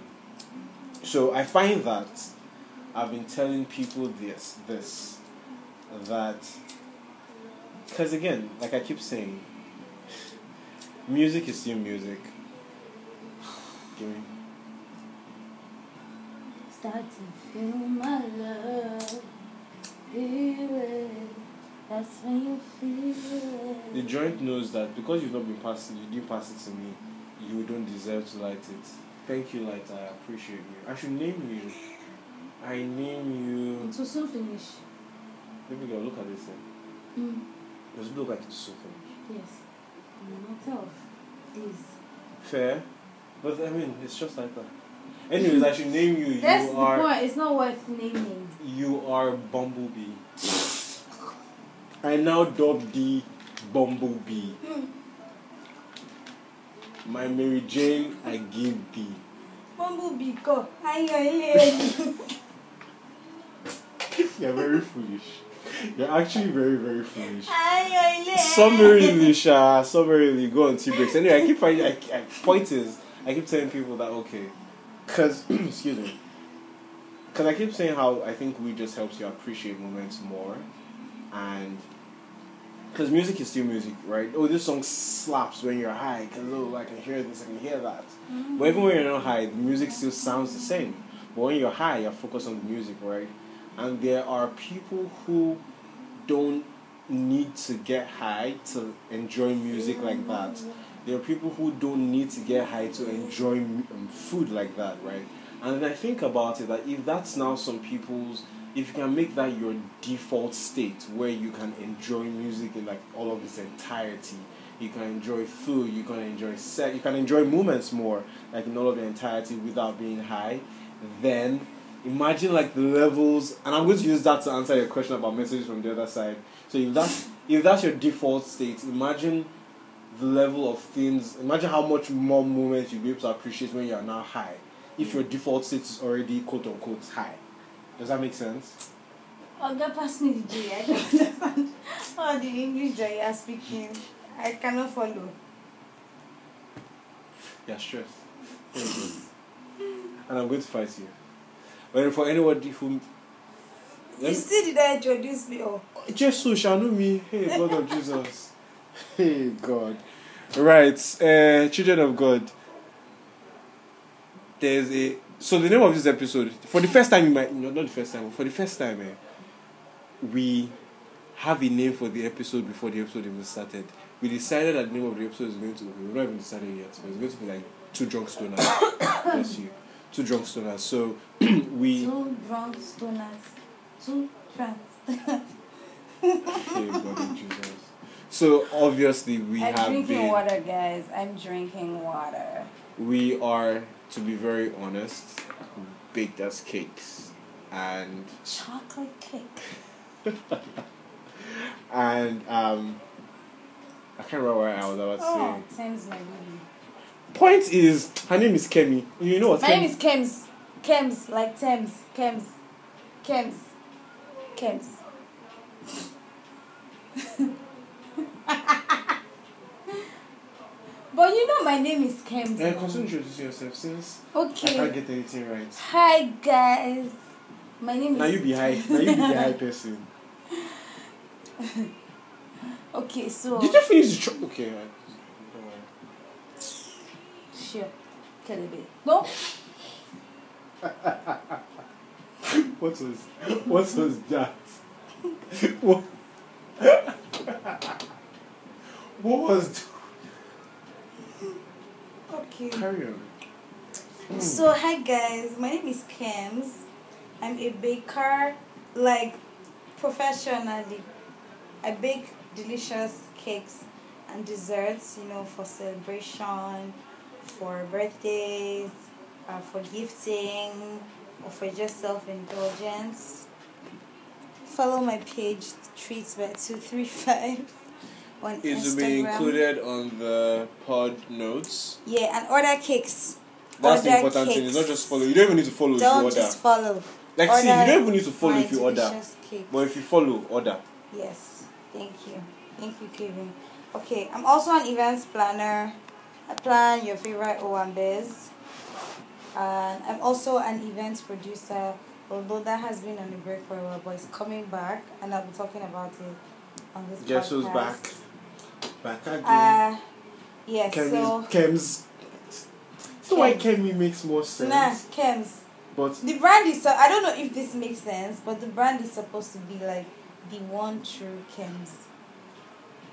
[SPEAKER 2] so i find that i've been telling people this this that because again like i keep saying music is still music. Give me-
[SPEAKER 3] start to feel my love. Feel it. That's when you feel
[SPEAKER 2] the joint knows that because you've not been passing you didn't pass it to me you don't deserve to light it. Thank you light. I appreciate you. I should name you. I name you.
[SPEAKER 3] It will soon finish.
[SPEAKER 2] let me go look at this thing.
[SPEAKER 3] Mm.
[SPEAKER 2] does it look like it's so finished
[SPEAKER 3] Yes. In a matter of days.
[SPEAKER 2] fair. But i mean it's just like that. Anyways i should name you. You
[SPEAKER 3] That's the
[SPEAKER 2] are
[SPEAKER 3] point. It's not worth naming.
[SPEAKER 2] you are bumblebee. I now dub the bumblebee my mary jane i give thee
[SPEAKER 3] Bumblebee, go.
[SPEAKER 2] You're very foolish. You're actually very, very foolish. Summarily, Sha, summarily, go on tea breaks. Anyway, I keep finding, I, I, point is, I keep telling people that, okay, because, excuse me, because I keep saying how I think we just helps you appreciate moments more. And, because music is still music, right? Oh, this song slaps when you're high, because, oh, I can hear this, I can hear that. But even when you're not high, the music still sounds the same. But when you're high, you're focused on the music, right? And there are people who don't need to get high to enjoy music like that. There are people who don't need to get high to enjoy um, food like that, right? And then I think about it that if that's now some people's, if you can make that your default state where you can enjoy music in like all of its entirety, you can enjoy food, you can enjoy sex, you can enjoy moments more, like in all of the entirety without being high, then imagine like the levels and I'm going to use that to answer your question about messages from the other side. So if that's if that's your default state, imagine the level of things imagine how much more moments you'll be able to appreciate when you are now high. If mm. your default state is already quote unquote high. Does that make sense?
[SPEAKER 3] Oga, pass me the J. I don't understand all the English that you are speaking. I cannot follow.
[SPEAKER 2] You're stressed. and I'm going to fight you. But for anybody who
[SPEAKER 3] You still did I introduce me? Oh,
[SPEAKER 2] Jesus, shall know me. Hey, God of Jesus. Hey, God. Right, uh, children of God. There's a So the name of this episode, for the first time in my no, not the first time, for the first time, eh, we have a name for the episode before the episode even started. We decided that the name of the episode is going to be we're not even decided yet, but it's going to be like two drunk stoners. Bless you. Two drunk stoners. So we
[SPEAKER 3] Two drunk stoners. Two drunk.
[SPEAKER 2] Hey, God in Jesus. So obviously we
[SPEAKER 3] I'm
[SPEAKER 2] have
[SPEAKER 3] drinking
[SPEAKER 2] been
[SPEAKER 3] water, guys. I'm drinking water.
[SPEAKER 2] we are to be very honest baked as cakes and
[SPEAKER 3] Chocolate cake.
[SPEAKER 2] and um I can't remember what I was about to
[SPEAKER 3] Oh,
[SPEAKER 2] say.
[SPEAKER 3] Thames, my baby.
[SPEAKER 2] Point is her name is Kemi. You know what
[SPEAKER 3] My
[SPEAKER 2] Kemi
[SPEAKER 3] name is Kems. Kems, like Thames. Kems. Kems. Kems. but you know my name is Kems.
[SPEAKER 2] Eh,
[SPEAKER 3] now.
[SPEAKER 2] continue introducing yourself since I
[SPEAKER 3] Okay.
[SPEAKER 2] can't get anything right.
[SPEAKER 3] Hi guys. My name is
[SPEAKER 2] Now you be high. Now you be the high person.
[SPEAKER 3] Okay, so
[SPEAKER 2] Did you finish the tro- Okay. right. Don't worry.
[SPEAKER 3] sure. Kelebe. No?
[SPEAKER 2] What was what was that? what, what was
[SPEAKER 3] Okay.
[SPEAKER 2] carry on?
[SPEAKER 3] So hi guys, my name is Kems. I'm a baker, like professionally. I bake delicious cakes and desserts, you know, for celebration, for birthdays, uh, for gifting, or for just self indulgence. Follow my page Treats by Two Three Five on
[SPEAKER 2] It will
[SPEAKER 3] Instagram.
[SPEAKER 2] be included on the pod notes.
[SPEAKER 3] Yeah, and order cakes.
[SPEAKER 2] That's the
[SPEAKER 3] Order
[SPEAKER 2] important thing. It's not just follow. You don't even need to follow if you
[SPEAKER 3] Don't
[SPEAKER 2] order.
[SPEAKER 3] just follow.
[SPEAKER 2] Like, see, you don't even need to follow if you order.
[SPEAKER 3] delicious cake.
[SPEAKER 2] But if you follow, order.
[SPEAKER 3] Yes, thank you. Thank you, Kevin. Okay, I'm also an events planner. I plan your favorite Owambes. And I'm also an events producer, although that has been on the break for a while, but it's coming back, and I'll be talking about it on this
[SPEAKER 2] Guess who's
[SPEAKER 3] podcast.
[SPEAKER 2] back? Back again.
[SPEAKER 3] Uh, yes,
[SPEAKER 2] Kemi's,
[SPEAKER 3] so.
[SPEAKER 2] Kems. So why
[SPEAKER 3] Kems.
[SPEAKER 2] Kemi makes more sense.
[SPEAKER 3] Nah, Kems.
[SPEAKER 2] But
[SPEAKER 3] The brand is so I don't know if this makes sense, but the brand is supposed to be like the one true Kems.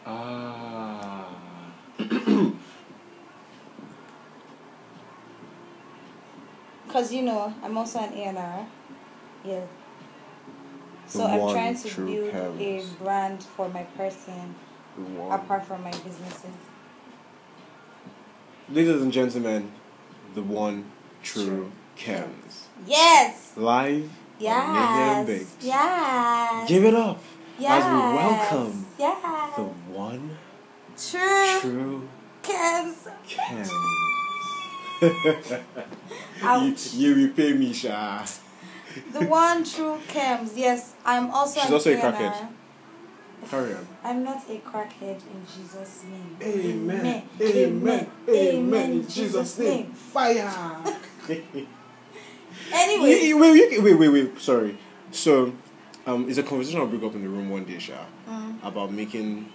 [SPEAKER 2] ah.
[SPEAKER 3] Cause you know I'm also an A&R. Yeah. So I'm trying to build a brand for my person. Apart from my businesses.
[SPEAKER 2] Ladies and gentlemen, the one true
[SPEAKER 3] True.
[SPEAKER 2] Kems.
[SPEAKER 3] Yes.
[SPEAKER 2] Live
[SPEAKER 3] Yes.
[SPEAKER 2] Mayhem Baked.
[SPEAKER 3] Yes.
[SPEAKER 2] Give it up
[SPEAKER 3] yes.
[SPEAKER 2] as we welcome
[SPEAKER 3] Yes.
[SPEAKER 2] the one
[SPEAKER 3] true,
[SPEAKER 2] true
[SPEAKER 3] Kems.
[SPEAKER 2] Kems.
[SPEAKER 3] Ouch.
[SPEAKER 2] you, you repay me, Sha.
[SPEAKER 3] The one true Kems. Yes, I'm also
[SPEAKER 2] She's also a
[SPEAKER 3] A&R.
[SPEAKER 2] crackhead. Carry on.
[SPEAKER 3] I'm not a crackhead in Jesus' name.
[SPEAKER 2] Amen. Amen. Amen. In Jesus' name. Fire.
[SPEAKER 3] Anyway,
[SPEAKER 2] wait, wait, wait, wait, wait. Sorry. So, um, it's a conversation I bring up in the room one day, Sha,
[SPEAKER 3] Mm.
[SPEAKER 2] about making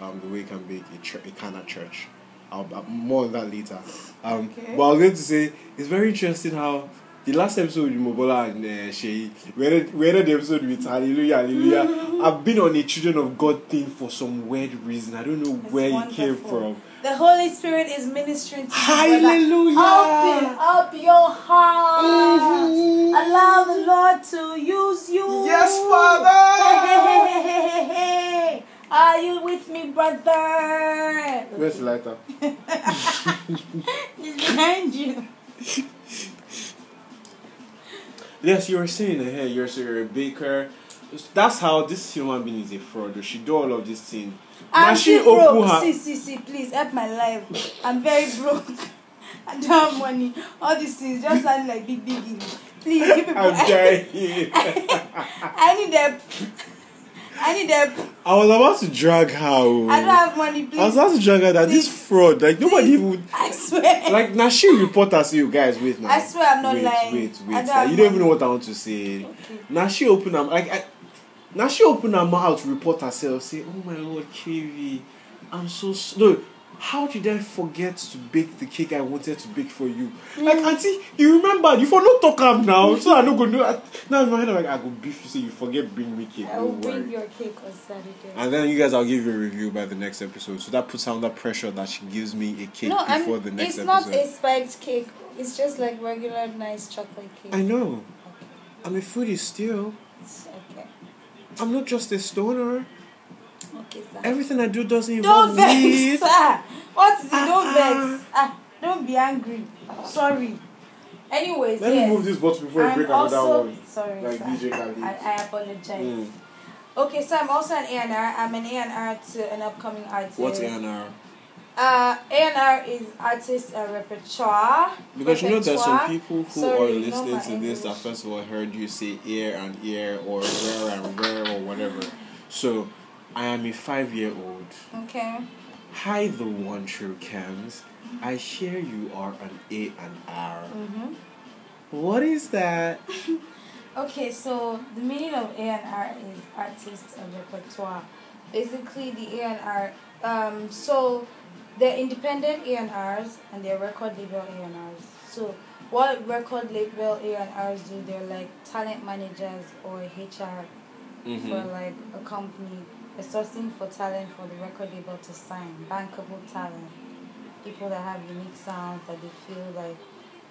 [SPEAKER 2] um the way you can bake a, chur- a kind of church. I'll, i more on that later. Um,
[SPEAKER 3] Okay.
[SPEAKER 2] but I was going to say it's very interesting how the last episode with Mobola and uh, Shay, we ended, we ended the episode with Hallelujah, Hallelujah. I've been on a Children of God thing for some weird reason. I don't know
[SPEAKER 3] It's
[SPEAKER 2] where it came from.
[SPEAKER 3] the Holy Spirit is ministering to you.
[SPEAKER 2] Hallelujah.
[SPEAKER 3] brother. Open up your heart.
[SPEAKER 2] Mhm.
[SPEAKER 3] Allow the Lord to use you.
[SPEAKER 2] Yes, Father.
[SPEAKER 3] Hey, hey, hey, hey, hey, hey. Are you with me, brother?
[SPEAKER 2] Where's the lighter?
[SPEAKER 3] He's behind you.
[SPEAKER 2] Yes, you were saying here. You're, so you're a baker. That's how this human being is a fraud. She do all of these things.
[SPEAKER 3] I'm
[SPEAKER 2] she
[SPEAKER 3] still broke.
[SPEAKER 2] her-
[SPEAKER 3] See, see, see, please help my life. I'm very broke. I don't have money. All these things just sound like big, big. Please, you people.
[SPEAKER 2] I'm dying.
[SPEAKER 3] I need help. I need help.
[SPEAKER 2] I was about to drag her. oh.
[SPEAKER 3] I don't have money, please.
[SPEAKER 2] I was about to drag her that this fraud, like nobody
[SPEAKER 3] Please.
[SPEAKER 2] even
[SPEAKER 3] I swear.
[SPEAKER 2] like now she report us you guys wait now.
[SPEAKER 3] I swear I'm not
[SPEAKER 2] wait,
[SPEAKER 3] lying.
[SPEAKER 2] Wait, wait,
[SPEAKER 3] don't
[SPEAKER 2] like, you don't even know what I want to say.
[SPEAKER 3] Okay.
[SPEAKER 2] Now she open her like I, now she open her mouth to report herself, say, Oh my lord, KV, I'm so s- no how did I forget to bake the cake I wanted to bake for you? Mm. Like, auntie, you remember? You for not talk am now, so I no go know. Now in my head, I'm like, I go beef you say you forget bring me cake.
[SPEAKER 3] I will
[SPEAKER 2] Don't
[SPEAKER 3] bring
[SPEAKER 2] worry.
[SPEAKER 3] your cake on Saturday.
[SPEAKER 2] And then you guys, I'll give you a review by the next episode. So that puts her under pressure that she gives me a cake
[SPEAKER 3] no, I'm,
[SPEAKER 2] before the next
[SPEAKER 3] it's
[SPEAKER 2] episode.
[SPEAKER 3] It's not a spiked cake. It's just like regular nice chocolate cake.
[SPEAKER 2] I know. I'm a foodie still.
[SPEAKER 3] It's okay.
[SPEAKER 2] I'm not just a stoner.
[SPEAKER 3] Okay, sir.
[SPEAKER 2] Everything I do doesn't
[SPEAKER 3] Don't
[SPEAKER 2] involve
[SPEAKER 3] vex,
[SPEAKER 2] weed.
[SPEAKER 3] sir. What is it? Don't
[SPEAKER 2] Ah.
[SPEAKER 3] vex. Ah, don't be angry. Sorry. Anyways,
[SPEAKER 2] Let
[SPEAKER 3] yes.
[SPEAKER 2] me move this bottle before I
[SPEAKER 3] I'm
[SPEAKER 2] break another one.
[SPEAKER 3] sorry.
[SPEAKER 2] Like
[SPEAKER 3] sir.
[SPEAKER 2] DJ Khaled.
[SPEAKER 3] I, I apologize.
[SPEAKER 2] Mm.
[SPEAKER 3] Okay, so I'm also an A&R. I'm an A&R to an upcoming artist.
[SPEAKER 2] What's A&R?
[SPEAKER 3] Uh, A&R is artist uh, repertoire.
[SPEAKER 2] Because you know there's some people who
[SPEAKER 3] Sorry,
[SPEAKER 2] are listening
[SPEAKER 3] my
[SPEAKER 2] to this that first of all heard you say ear and ear or rare and rare or whatever. So I am a five year old.
[SPEAKER 3] Okay.
[SPEAKER 2] Hi the one true Kems. I hear you are an A and R.
[SPEAKER 3] Mm-hmm.
[SPEAKER 2] What is that?
[SPEAKER 3] Okay, so the meaning of A&R is artist and repertoire. Basically, the A&R, um, so they're independent A&Rs and they're record label A&Rs. So what record label A&Rs do, they're like talent managers or HR for
[SPEAKER 2] Mm-hmm.
[SPEAKER 3] like a company. They're sourcing for talent for the record label to sign, bankable talent. People that have unique sounds that they feel like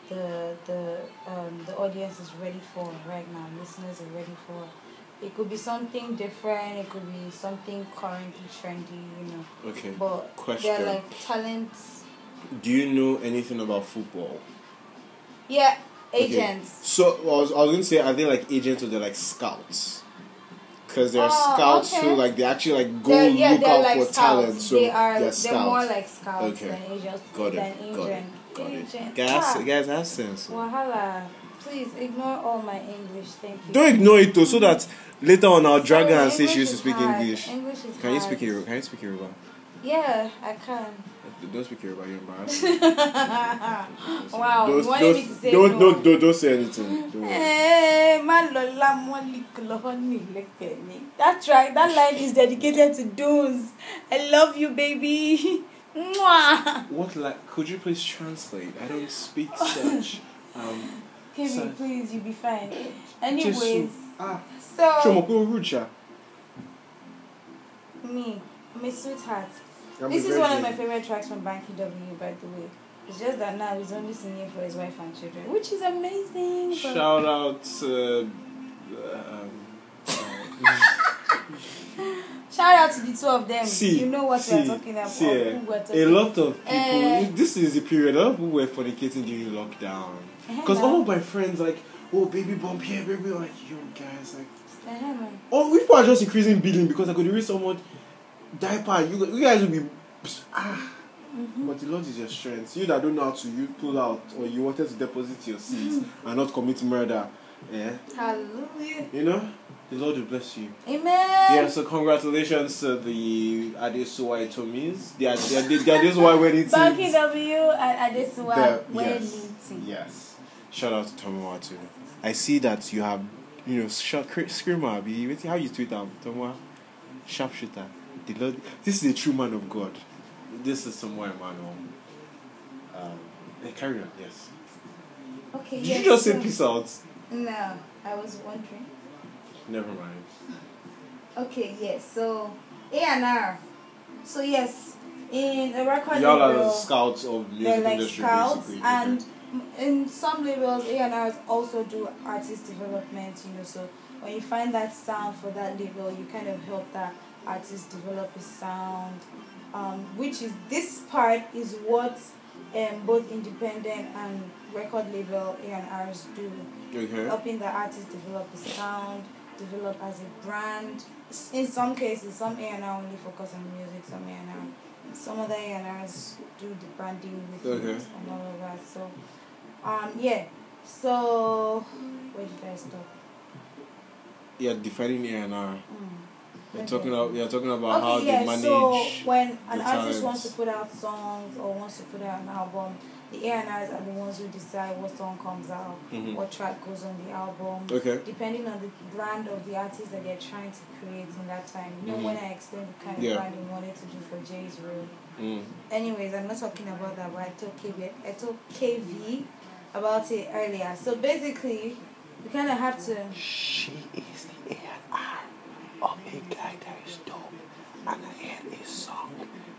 [SPEAKER 3] the the um, the audience is ready for right now. Listeners are ready for. It could be something different. It could be something currently trendy. You know,
[SPEAKER 2] Okay.
[SPEAKER 3] but
[SPEAKER 2] Question.
[SPEAKER 3] they're like talents.
[SPEAKER 2] Do you know anything about football?
[SPEAKER 3] Yeah, agents. Okay.
[SPEAKER 2] So I was, I was going to say, are they like agents or they're like scouts? Because there are
[SPEAKER 3] Oh,
[SPEAKER 2] scouts
[SPEAKER 3] okay.
[SPEAKER 2] who like they actually like go
[SPEAKER 3] They're, yeah,
[SPEAKER 2] look out
[SPEAKER 3] like
[SPEAKER 2] for
[SPEAKER 3] scouts.
[SPEAKER 2] talent. So
[SPEAKER 3] they are.
[SPEAKER 2] they're
[SPEAKER 3] They're, more like scouts
[SPEAKER 2] Okay.
[SPEAKER 3] than agents.
[SPEAKER 2] got
[SPEAKER 3] than
[SPEAKER 2] it. Got it. Got it. Guys,
[SPEAKER 3] Ah,
[SPEAKER 2] guys have sense.
[SPEAKER 3] Wahala. Please ignore all my English. Thank you.
[SPEAKER 2] Don't ignore it though, so that later on I'll drag her and say she used to speak
[SPEAKER 3] hard.
[SPEAKER 2] English.
[SPEAKER 3] English is
[SPEAKER 2] Can you speak Yoruba? Can you speak Yoruba?
[SPEAKER 3] Yeah, I can.
[SPEAKER 2] Don't speak Yoruba. You're embarrassed.
[SPEAKER 3] wow,
[SPEAKER 2] don't,
[SPEAKER 3] you wanted me to
[SPEAKER 2] don't,
[SPEAKER 3] say
[SPEAKER 2] don't,
[SPEAKER 3] no.
[SPEAKER 2] don't, don't, don't say anything. Don't worry.
[SPEAKER 3] Eh, má lọ lámọ́ lìkìlọ́ ní ìlẹ́kẹ̀. That's right, that line is dedicated to Dunes. I love you, baby. Mwah.
[SPEAKER 2] What like? Could you please translate? I don't speak such. Um,
[SPEAKER 3] Kimi,
[SPEAKER 2] Sorry.
[SPEAKER 3] please, you'll be fine.
[SPEAKER 2] Jesu.
[SPEAKER 3] Anyways,
[SPEAKER 2] Ah,
[SPEAKER 3] so
[SPEAKER 2] Chomo, go rude, cha.
[SPEAKER 3] me, I'm sweetheart. This is one of my favorite tracks from Banky W, by the way. It's just that now he's only singing for his wife and children, which is amazing.
[SPEAKER 2] Shout out to. Um,
[SPEAKER 3] Shout out to the two of them.
[SPEAKER 2] see,
[SPEAKER 3] you know what
[SPEAKER 2] see,
[SPEAKER 3] we're talking about.
[SPEAKER 2] see, eh,
[SPEAKER 3] who we're
[SPEAKER 2] a lot of people.
[SPEAKER 3] Eh.
[SPEAKER 2] this is the period. A lot of people were fornicating during lockdown.
[SPEAKER 3] Eh,
[SPEAKER 2] Because
[SPEAKER 3] now.
[SPEAKER 2] all my friends like, oh baby bump here, baby like, yo guys like,
[SPEAKER 3] Eh,
[SPEAKER 2] oh people are just increasing billing because I could read someone diaper. You you guys will be ah.
[SPEAKER 3] Mm-hmm.
[SPEAKER 2] But the Lord is your strength. You that don't know how to you pull out or you wanted to deposit your seeds
[SPEAKER 3] Mm-hmm.
[SPEAKER 2] and not commit murder. Yeah.
[SPEAKER 3] Hallelujah.
[SPEAKER 2] You know? The Lord will bless you.
[SPEAKER 3] Amen.
[SPEAKER 2] Yeah, so congratulations to the Adesua Etomis. The Ade- the Adesuwa wedding team.
[SPEAKER 3] Banky W and Adesuwa wedding
[SPEAKER 2] yes,
[SPEAKER 3] team.
[SPEAKER 2] yes. Shout out to Tomowa too. I see that you have, you know, cr- screamer. Be how you tweet am Tomowa, sharpshooter. The Lord. This is a true man of God. This is Tomowa Emmanuel. Um, eh, carry on. Yes.
[SPEAKER 3] Okay.
[SPEAKER 2] Did
[SPEAKER 3] yes,
[SPEAKER 2] you just say peace out?
[SPEAKER 3] No, I was wondering.
[SPEAKER 2] Never mind.
[SPEAKER 3] Okay, yes. So A and R. So yes, in a record
[SPEAKER 2] Y'all are the scouts of music
[SPEAKER 3] they're like
[SPEAKER 2] industry,
[SPEAKER 3] scouts,
[SPEAKER 2] basically.
[SPEAKER 3] and in some labels, A and R's also do artist development. You know, so when you find that sound for that label, you kind of help that artist develop a sound. Um, which is this part is what um, both independent and record label A and R's do
[SPEAKER 2] okay.
[SPEAKER 3] helping the artist develop a sound, develop as a brand. In some cases, some A&R only focus on music, some A&R, some other A&Rs do the branding with
[SPEAKER 2] Okay.
[SPEAKER 3] it and all of that. So, um, yeah. So, where did I stop?
[SPEAKER 2] Yeah, defining A and R.
[SPEAKER 3] Mm.
[SPEAKER 2] You're
[SPEAKER 3] Okay.
[SPEAKER 2] talking about, you're talking about how
[SPEAKER 3] Okay,
[SPEAKER 2] they
[SPEAKER 3] yeah.
[SPEAKER 2] manage.
[SPEAKER 3] So when an
[SPEAKER 2] the
[SPEAKER 3] artist wants to put out songs or wants to put out an album, the A&Rs are the ones who decide what song comes out,
[SPEAKER 2] Mhm.
[SPEAKER 3] what track goes on the album.
[SPEAKER 2] Okay.
[SPEAKER 3] Depending on the brand of the artist that they're trying to create in that time. You know,
[SPEAKER 2] Mhm.
[SPEAKER 3] when I explained the kind of brand we wanted to do for Jay's Room.
[SPEAKER 2] Mm.
[SPEAKER 3] Anyways, I'm not talking about that, but I told KV, I told KV about it earlier. So basically, you kind of have to.
[SPEAKER 5] She is the A&R of a guy that is dope and I had a song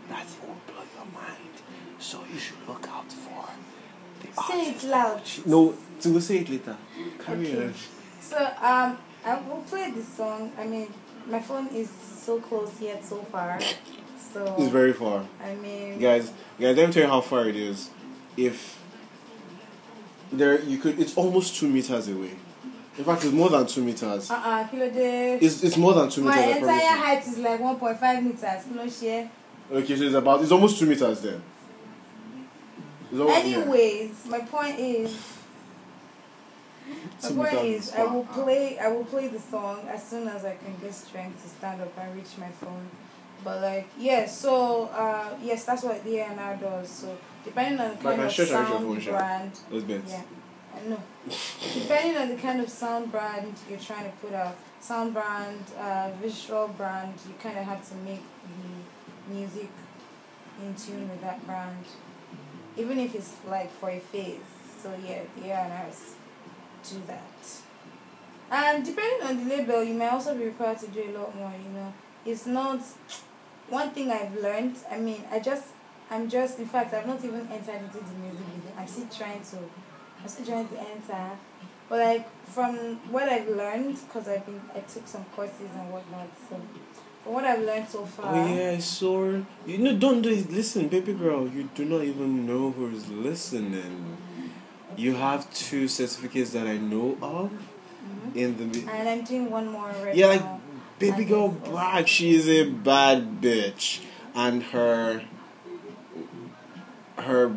[SPEAKER 5] that will blow your mind. So you should look out for the
[SPEAKER 3] Say it loud.
[SPEAKER 2] No, so we'll say it later. Carry
[SPEAKER 3] Okay.
[SPEAKER 2] on.
[SPEAKER 3] So um, I will play this song. I mean, my phone is so close yet so far. So
[SPEAKER 2] It's very far.
[SPEAKER 3] I mean,
[SPEAKER 2] Guys, guys, let me tell you how far it is. If there, you could, it's almost two meters away. In fact, it's more than two meters.
[SPEAKER 3] uh uh, kilo de.
[SPEAKER 2] It's, it's more than two
[SPEAKER 3] My
[SPEAKER 2] meters. Promise
[SPEAKER 3] entire height is like 1.5 meters. Kilo share.
[SPEAKER 2] Okay, so it's about, it's almost two meters then.
[SPEAKER 3] Anyways, my point is. My point is, I will play. I will play the song as soon as I can get strength to stand up and reach my phone. But like, yeah. So, uh, yes, that's what the A&R does. So, depending on the kind
[SPEAKER 2] can
[SPEAKER 3] of sound brand, yeah, I know. depending on the kind of sound brand you're trying to put out, sound brand, uh, visual brand, you kind of have to make the music in tune with that brand, even if it's like for a phase. So yeah, the A&Rs do that. And depending on the label, you may also be required to do a lot more. You know, it's not one thing I've learned. I mean, I just, I'm just. In fact, I've not even entered into the music video. I'm still trying to, I'm still trying to enter. But like from what I've learned, because I've been, I took some courses and whatnot. So from what I've learned so far.
[SPEAKER 2] Oh yeah, I saw. You know, don't do it. Listen, baby girl, you do not even know who's listening. You have two certificates that I know of
[SPEAKER 3] Mhm.
[SPEAKER 2] in the.
[SPEAKER 3] And I'm doing one more right
[SPEAKER 2] Yeah, like
[SPEAKER 3] now.
[SPEAKER 2] baby girl black. She is a bad bitch, and her her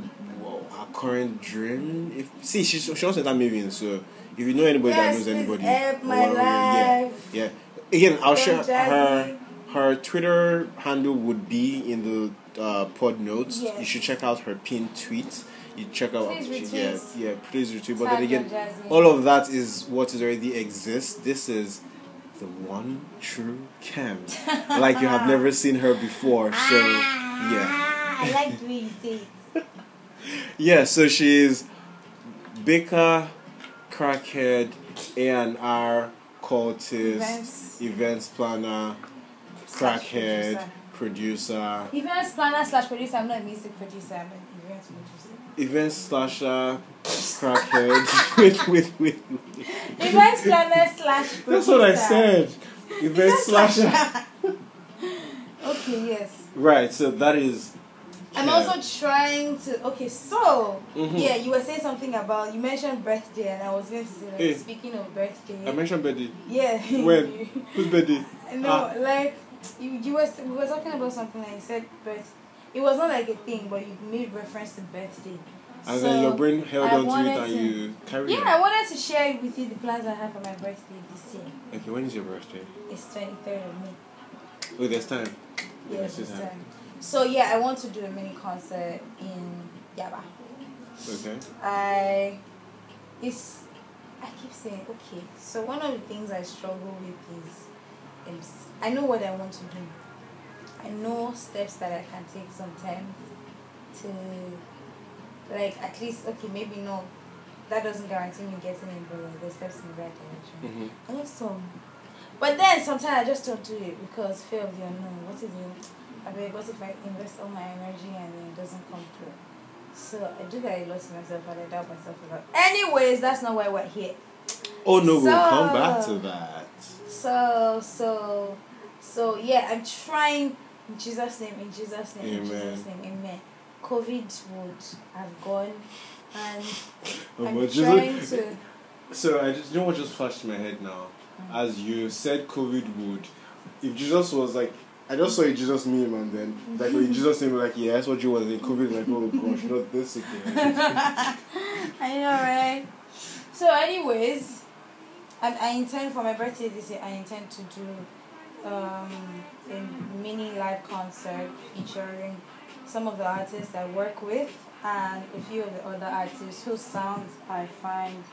[SPEAKER 2] current dream. If see, she she wants to enter Mavin, so if you know anybody that knows anybody, or
[SPEAKER 3] my
[SPEAKER 2] yeah, yeah. Again, I'll share her her Twitter handle would be in the uh, pod notes.
[SPEAKER 3] Yes.
[SPEAKER 2] You should check out her pinned tweet. You check out
[SPEAKER 3] Please
[SPEAKER 2] she- yeah, yeah, please retweet. But
[SPEAKER 3] Tag
[SPEAKER 2] then again,
[SPEAKER 3] Don
[SPEAKER 2] all of that is what is already exists. This is the one true Cam, like you have never seen her before. So yeah,
[SPEAKER 3] Ah, I like the way say it.
[SPEAKER 2] Yeah. So she's Baker, crackhead, A and R cultist,
[SPEAKER 3] Events.
[SPEAKER 2] events planner, crackhead, producer,
[SPEAKER 3] Events planner slash producer. I'm not a music producer. I'm an events producer.
[SPEAKER 2] event slasher, crackhead. with, with, with, with.
[SPEAKER 3] Events planner slash producer.
[SPEAKER 2] That's what I said. Event
[SPEAKER 3] Events
[SPEAKER 2] slasher.
[SPEAKER 3] Okay, yes.
[SPEAKER 2] Right. So that is.
[SPEAKER 3] I'm
[SPEAKER 2] Yeah.
[SPEAKER 3] also trying to. Okay, so
[SPEAKER 2] Mhm.
[SPEAKER 3] yeah, you were saying something about you mentioned birthday, and I was going to say like
[SPEAKER 2] Hey.
[SPEAKER 3] speaking of birthday.
[SPEAKER 2] I mentioned birthday.
[SPEAKER 3] yeah.
[SPEAKER 2] When? Whose birthday?
[SPEAKER 3] no,
[SPEAKER 2] Ah.
[SPEAKER 3] like you, you were we were talking about something and you said birth. It was not like a thing, but you made reference to birthday.
[SPEAKER 2] And
[SPEAKER 3] So,
[SPEAKER 2] then your brain held
[SPEAKER 3] I
[SPEAKER 2] on to it and
[SPEAKER 3] to-
[SPEAKER 2] you carried
[SPEAKER 3] Yeah,
[SPEAKER 2] on.
[SPEAKER 3] I wanted to share with you the plans I have for my birthday this year.
[SPEAKER 2] Okay, when is your birthday?
[SPEAKER 3] It's 23rd of May.
[SPEAKER 2] Oh, there's time.
[SPEAKER 3] Yes, this
[SPEAKER 2] it has.
[SPEAKER 3] time. So yeah, I want to do a mini concert in Yaba.
[SPEAKER 2] Okay.
[SPEAKER 3] I it's I keep saying okay. So one of the things I struggle with is, is I know what I want to do. I know steps that I can take sometimes to like at least okay maybe no that doesn't guarantee me getting in but like the steps in the right direction.
[SPEAKER 2] Mm-hmm.
[SPEAKER 3] I know some. But then sometimes I just don't do it because fear of the unknown. What if it, I mean, what if I invest all my energy and it doesn't come through? So I do that a lot to myself and I doubt myself a lot. Anyways, that's not why we're here.
[SPEAKER 2] Oh no, we'll come back to that.
[SPEAKER 3] So so so yeah, I'm trying in Jesus' name, in Jesus' name, in Jesus' name, amen. COVID would have gone and
[SPEAKER 2] Oh,
[SPEAKER 3] I'm trying
[SPEAKER 2] Jesus-
[SPEAKER 3] to
[SPEAKER 2] So I just you know what just flashed in my head now, mm. as you said, COVID would. If Jesus was like, I just saw a Jesus meme and then like when Jesus name like yeah that's what you was in COVID like oh gosh not this again.
[SPEAKER 3] I know, right? So, anyways, I, I intend for my birthday this year. I intend to do um, a mini live concert featuring some of the artists I work with and a few of the other artists whose sounds I find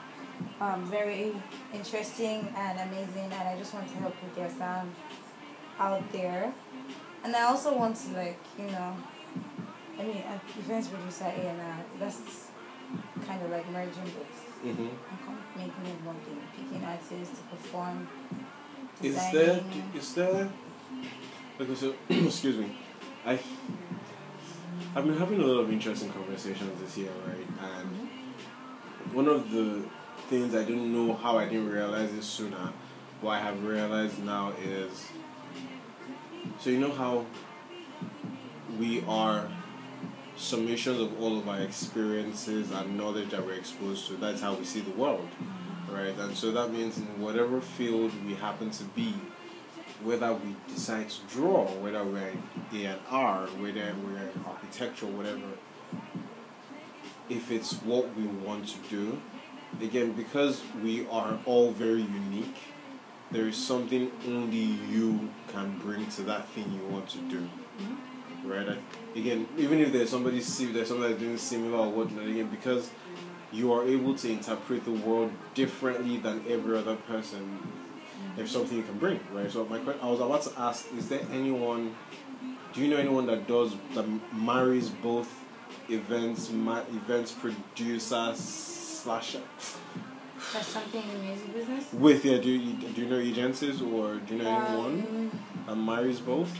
[SPEAKER 3] um, very interesting and amazing, and I just want to help with their sound out there. And I also want to like you know, I mean, uh, events producer A and R. That's kind of like merging both.
[SPEAKER 2] Mm-hmm.
[SPEAKER 3] and com- making it one thing, picking artists to perform.
[SPEAKER 2] Is there
[SPEAKER 3] designing.
[SPEAKER 2] is there okay so excuse me. I I've been having a lot of interesting conversations this year, right? And one of the things I didn't know how I didn't realize it sooner, what I have realized now is so you know how we are summations of all of our experiences and knowledge that we're exposed to. That's how we see the world, right? And so that means in whatever field we happen to be, whether we decide to draw, whether we're in A&R, whether we're in architecture, whatever, if it's what we want to do, again, because we are all very unique, there is something only you can bring to that thing you want to do. Right? Again, even if there's somebody si- there's somebody doing similar or whatnot, again, because you are able to interpret the world differently than every other person, there's something you can bring, right? So my que- I was about to ask, is there anyone do you know anyone that does that marries both events ma- events producer slash
[SPEAKER 3] That's something in the music business.
[SPEAKER 2] with yeah do you, do you know agencies or do you know anyone?
[SPEAKER 3] Um,
[SPEAKER 2] that marries both?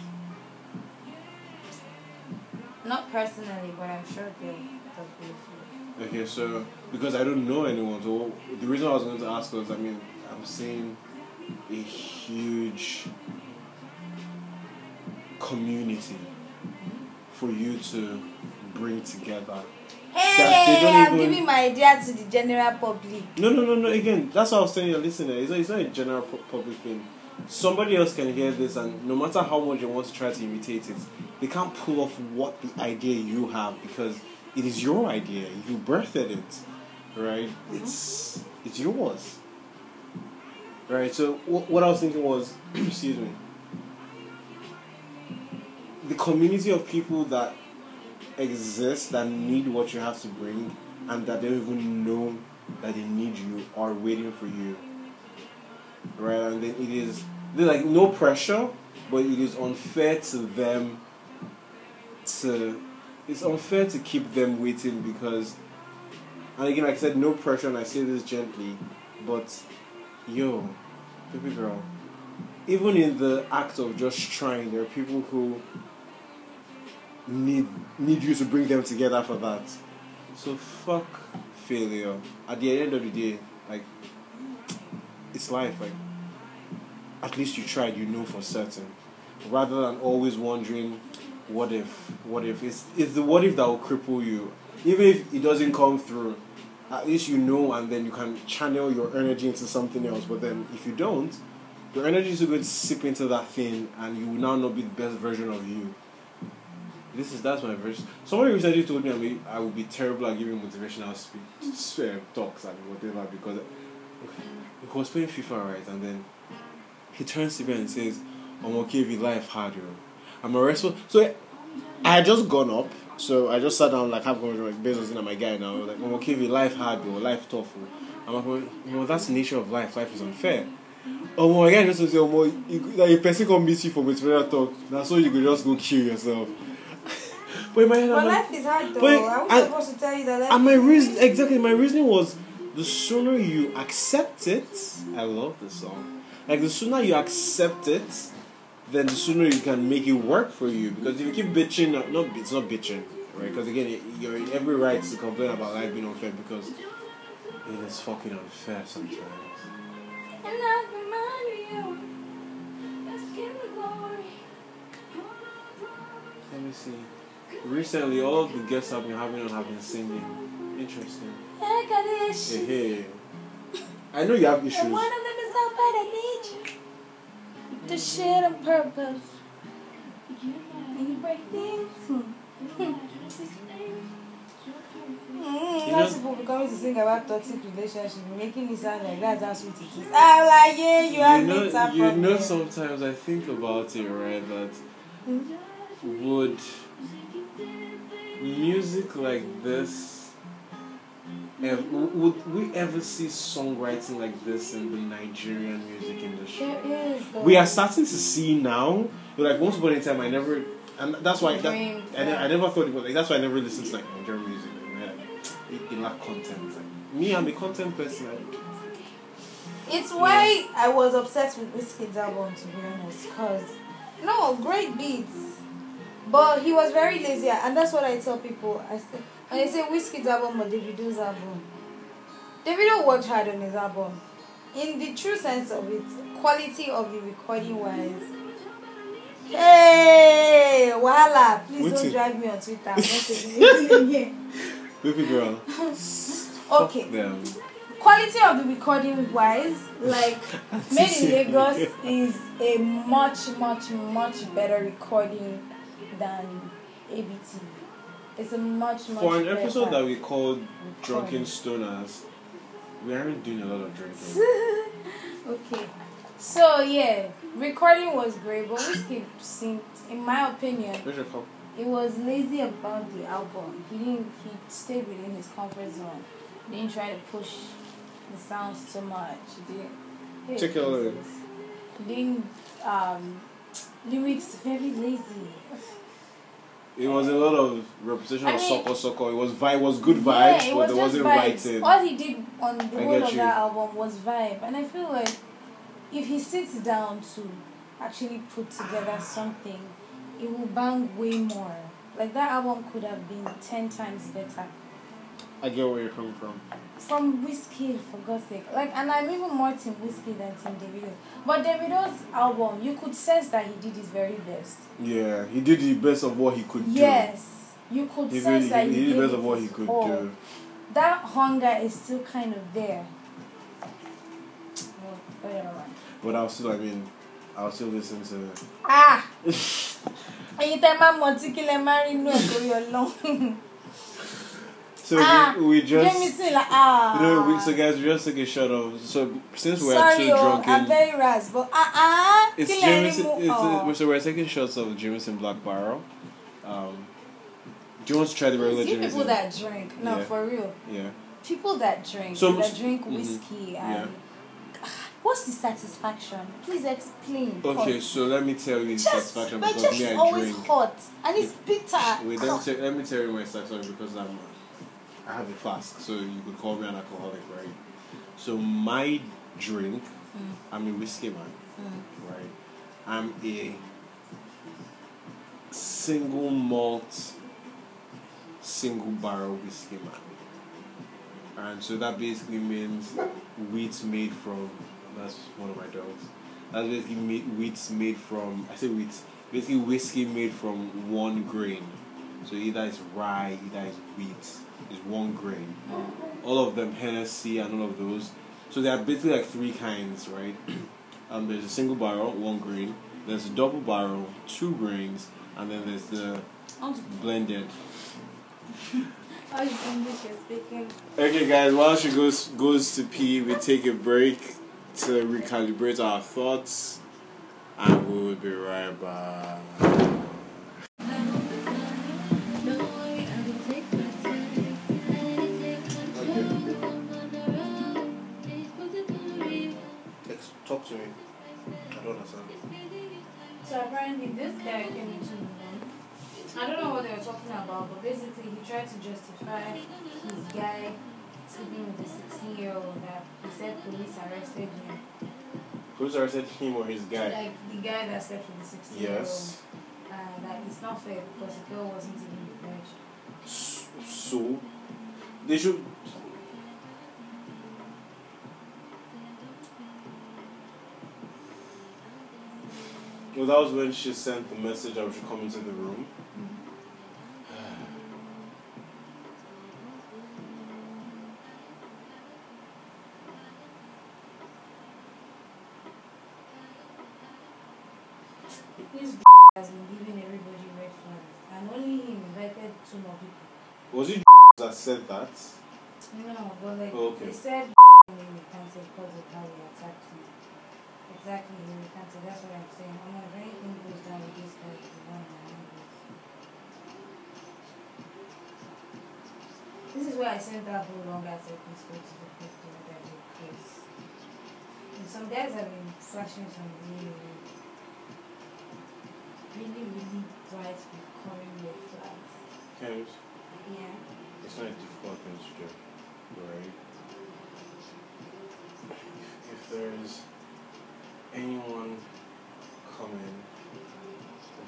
[SPEAKER 3] Not personally, but I'm sure they'll, they'll be
[SPEAKER 2] okay so because I don't know anyone so the reason I was going to ask was I mean I'm seeing a huge community for you to bring together
[SPEAKER 3] Hey, I'm
[SPEAKER 2] even-
[SPEAKER 3] giving my idea to the general public.
[SPEAKER 2] No, no, no, no. Again, that's what I was telling your listener. It's not, it's not a general pu- public thing. Somebody else can hear this, and no matter how much they want to try to imitate it, they can't pull off what the idea you have because it is your idea. You birthed it, right? Mm-hmm. It's it's yours, right? So wh- what I was thinking was, excuse me, the community of people that exist that need what you have to bring and that don't even know that they need you are waiting for you. Right? And then it is there's like no pressure, but it is unfair to them to it's unfair to keep them waiting because and again like I said no pressure and I say this gently, but yo, baby girl, even in the act of just trying, there are people who need need you to bring them together for that. So fuck failure. At the end of the day, like it's life. Like at least you tried. You know for certain, rather than always wondering, what if? What if? It's it's the what if that will cripple you. Even if it doesn't come through, at least you know, and then you can channel your energy into something else. But then if you don't, your energy is going to sip into that thing, and you will now not be the best version of you. This is that's my version. Somebody recently told me I, mean, I would be terrible at giving motivational speech uh, talks and whatever because he was playing FIFA right, and then he turns to me and says, "I'm okay with life hard, yo. I'm a wrestler." So I had just gone up, so I just sat down like half going like Bezos in my guy now. Was like, "I'm okay with life hard, yo. Life tough." yo." I'm like, well, that's the nature of life. Life is unfair. Oh my god, just to say, oh you, like, a person come meet you for motivational talk, that's so you could just go kill yourself. But in my head,
[SPEAKER 3] But
[SPEAKER 2] I'm like,
[SPEAKER 3] life is hard though.
[SPEAKER 2] but
[SPEAKER 3] I was
[SPEAKER 2] I-
[SPEAKER 3] supposed to tell you that life
[SPEAKER 2] and my reason exactly my reasoning was the sooner you accept it I love this song. Like the sooner you accept it then the sooner you can make it work for you. Because if you keep bitching not, not it's not bitching right? Because again you're in every right to complain about life being unfair because it is fucking unfair sometimes.
[SPEAKER 3] And I remind you, let's give the glory.
[SPEAKER 2] let me see recently all of the guests I've been having on have been singing interesting
[SPEAKER 3] Heck of this
[SPEAKER 2] hey,
[SPEAKER 3] shit.
[SPEAKER 2] hey. I know you have issues.
[SPEAKER 3] And one of them is how bad I need you. The shit on purpose. And you break things. Hmm. Mm,
[SPEAKER 2] You
[SPEAKER 3] that's
[SPEAKER 2] know-
[SPEAKER 3] what be coming to sing about toxic relationship, making it sound like that's how sweet it is. I'm like, yeah, you have
[SPEAKER 2] you know,
[SPEAKER 3] mental
[SPEAKER 2] you know,
[SPEAKER 3] problem.
[SPEAKER 2] sometimes I think about it, right? That would music like this, would we ever see songwriting like this in the Nigerian music industry?
[SPEAKER 3] There is. though.
[SPEAKER 2] We are starting to see now. Like once upon a time, I never, and that's why that, I. I never thought it was like that's why I never listened to like Nigerian music. Like, it, it lacked content. Like, me, I'm a content person. Like,
[SPEAKER 3] It's why I was obsessed with Wizkid's album, to be honest. Cause no, great beats, but he was very lazy, and that's what I tell people. I say when they say Wizkid's album or Davido's album, Davido worked hard on his album. In the true sense of it, quality of the recording wise. Hey, Wahala, please
[SPEAKER 2] Wait
[SPEAKER 3] don't
[SPEAKER 2] till-
[SPEAKER 3] drive me on Twitter. I'm not saying anything again.
[SPEAKER 2] baby girl.
[SPEAKER 3] Okay.
[SPEAKER 2] Them.
[SPEAKER 3] quality of the recording wise like made in lagos is a much much much better recording than abt it's a much much
[SPEAKER 2] For an
[SPEAKER 3] better
[SPEAKER 2] episode that we called Drunken Stoners, we aren't doing a lot of drinking.
[SPEAKER 3] okay. So yeah recording was great but Whiskey seemed in my opinion
[SPEAKER 2] Where's your cup?
[SPEAKER 3] he was lazy about the album. He didn't he stayed within his comfort zone. He didn't try to push the sounds too much. He didn't Hey,
[SPEAKER 2] Check
[SPEAKER 3] Jesus. He didn't um lyrics very lazy
[SPEAKER 2] It was a lot of repetition
[SPEAKER 3] I
[SPEAKER 2] of
[SPEAKER 3] mean-
[SPEAKER 2] soccer, soccer. It was vibe, was good vibes,
[SPEAKER 3] yeah, it
[SPEAKER 2] but
[SPEAKER 3] was
[SPEAKER 2] there wasn't
[SPEAKER 3] vibes.
[SPEAKER 2] writing.
[SPEAKER 3] All he did on the
[SPEAKER 2] I
[SPEAKER 3] whole of
[SPEAKER 2] you.
[SPEAKER 3] that album was vibe, and I feel like if he sits down to actually put together something, it will bang way more. Like that album could have been ten times better.
[SPEAKER 2] I get where you're coming from.
[SPEAKER 3] From Wizkid, for God's sake. Like, and I'm even more Team Wizkid than Team Davido. But Davido's album, you could sense that he did his very best.
[SPEAKER 2] Yeah, he did the best of what he could do.
[SPEAKER 3] Yes, you could.
[SPEAKER 2] He,
[SPEAKER 3] sense
[SPEAKER 2] really,
[SPEAKER 3] that
[SPEAKER 2] he,
[SPEAKER 3] he,
[SPEAKER 2] did the best of what he could
[SPEAKER 3] all.
[SPEAKER 2] do.
[SPEAKER 3] That hunger is still kind of there. Well.
[SPEAKER 2] But I'll still, I mean, I'll still listen to.
[SPEAKER 3] Ah! tẹ máa mọ tí kí lẹ máa rí inú ẹ torí ọlọrun
[SPEAKER 2] So
[SPEAKER 3] Ah,
[SPEAKER 2] we, we just.
[SPEAKER 3] jameson la ah
[SPEAKER 2] You know, we, so guys, we just take a shot of. So since we're
[SPEAKER 3] sorry
[SPEAKER 2] too
[SPEAKER 3] o
[SPEAKER 2] drunken.
[SPEAKER 3] i'm very ras but ah ah
[SPEAKER 2] It's
[SPEAKER 3] kí lẹ
[SPEAKER 2] Jameson. It's,
[SPEAKER 3] ọ
[SPEAKER 2] uh, so we're taking shots of Jameson Black Barrel. Um, do you want to try the regular
[SPEAKER 3] see people that drink no
[SPEAKER 2] Yeah.
[SPEAKER 3] for real
[SPEAKER 2] yeah.
[SPEAKER 3] people that drink
[SPEAKER 2] So-
[SPEAKER 3] that drink
[SPEAKER 2] mhm,
[SPEAKER 3] whiskey
[SPEAKER 2] yeah.
[SPEAKER 3] and what's the satisfaction please explain
[SPEAKER 2] Okay,
[SPEAKER 3] cause
[SPEAKER 2] so let me tell you the
[SPEAKER 3] just
[SPEAKER 2] satisfaction because me I
[SPEAKER 3] always
[SPEAKER 2] drink.
[SPEAKER 3] hot and it's bitter
[SPEAKER 2] Wait, let me, tell, let me tell you my satisfaction because I'm. I have a flask, so you could call me an alcoholic, right? So my drink,
[SPEAKER 3] Mm.
[SPEAKER 2] I'm a whiskey man,
[SPEAKER 3] Mm.
[SPEAKER 2] right? I'm a single malt, single barrel whiskey man. And so that basically means wheat made from, that's one of my dogs. That's basically made, wheat's made from, I say wheat, basically whiskey made from one grain. So either it's rye, either it's wheat, it's one grain. All of them Hennessy and all of those. So there are basically like three kinds, right? um, there's a single barrel, one grain. There's a double barrel, two grains, and then there's the blended.
[SPEAKER 3] How is you're speaking?
[SPEAKER 2] Okay, guys, while she goes goes to pee, we take a break to recalibrate our thoughts, and we will be right back. Talk to me. I don't understand.
[SPEAKER 3] So apparently this guy came into the room. I don't know what they were talking about, but basically he tried to justify his guy sleeping with a 16 year old that he said police arrested him.
[SPEAKER 2] Who's arrested him or his guy?
[SPEAKER 3] Like the guy that slept with the 16 year old.
[SPEAKER 2] Yes.
[SPEAKER 3] Uh, that it's not fair because the girl wasn't even the judge.
[SPEAKER 2] So they should. Well, that was when she sent the message I should come into the room.
[SPEAKER 3] This has been giving everybody red flags, and only him invited two more people.
[SPEAKER 2] Was it that said that?
[SPEAKER 3] No, but like
[SPEAKER 2] okay.
[SPEAKER 3] they said he recanted because of how he attacked me. Exactly, he recanted. That's what I'm saying. I'm if anything goes down with this guy, he's one of my. This is why I sent that whole long ass episode to the people that they because and some guys have been flashing some really, really, really bright, recurring red flags.
[SPEAKER 2] Kems,
[SPEAKER 3] Yeah.
[SPEAKER 2] it's not a difficult thing to do, right? If, if there's anyone coming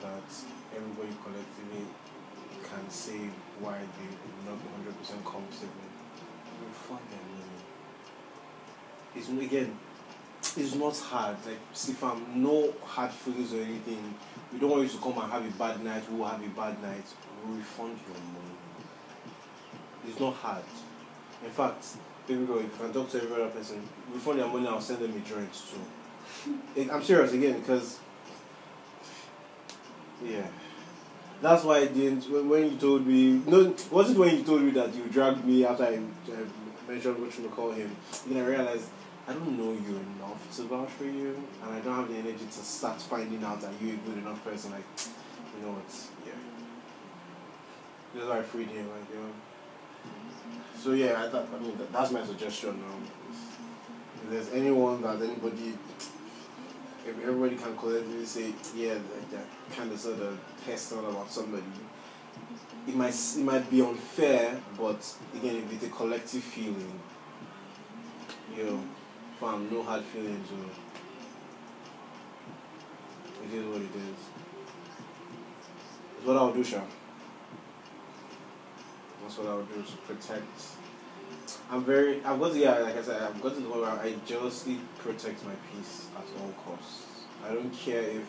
[SPEAKER 2] that everybody collectively can say why they would not be hundred percent comfortable, refund their money. It's again, it's not hard. Like Stefan, no hard feelings or anything. We don't want you to come and have a bad night. We'll have a bad night. We'll refund your money. It's not hard. In fact, baby girl, if you can talk to every other person, refund their money. I'll send them a joint too. It- I'm serious again because yeah. That's why I didn't. When, when you told me, no, was it when you told me that you dragged me after I, I mentioned what you call him? Then I realized I don't know you enough to vouch for you, and I don't have the energy to start finding out that you're a good enough person. Like, you know what? Yeah. That's why I freed him. Like, you know. So yeah, I thought. I mean, that, that's my suggestion. Um, if there's anyone that anybody if everybody can collectively say, yeah, they're kind of sort of personal about somebody, it might it might be unfair, but again, if it's a collective feeling, you know, fam, no hard feelings, or it is what it is. It's what I'll do, Sha. That's what I'll do to protect. I'm very. I've got to yeah, like I said, I've got to the point where I jealously protect my peace at all costs. I don't care if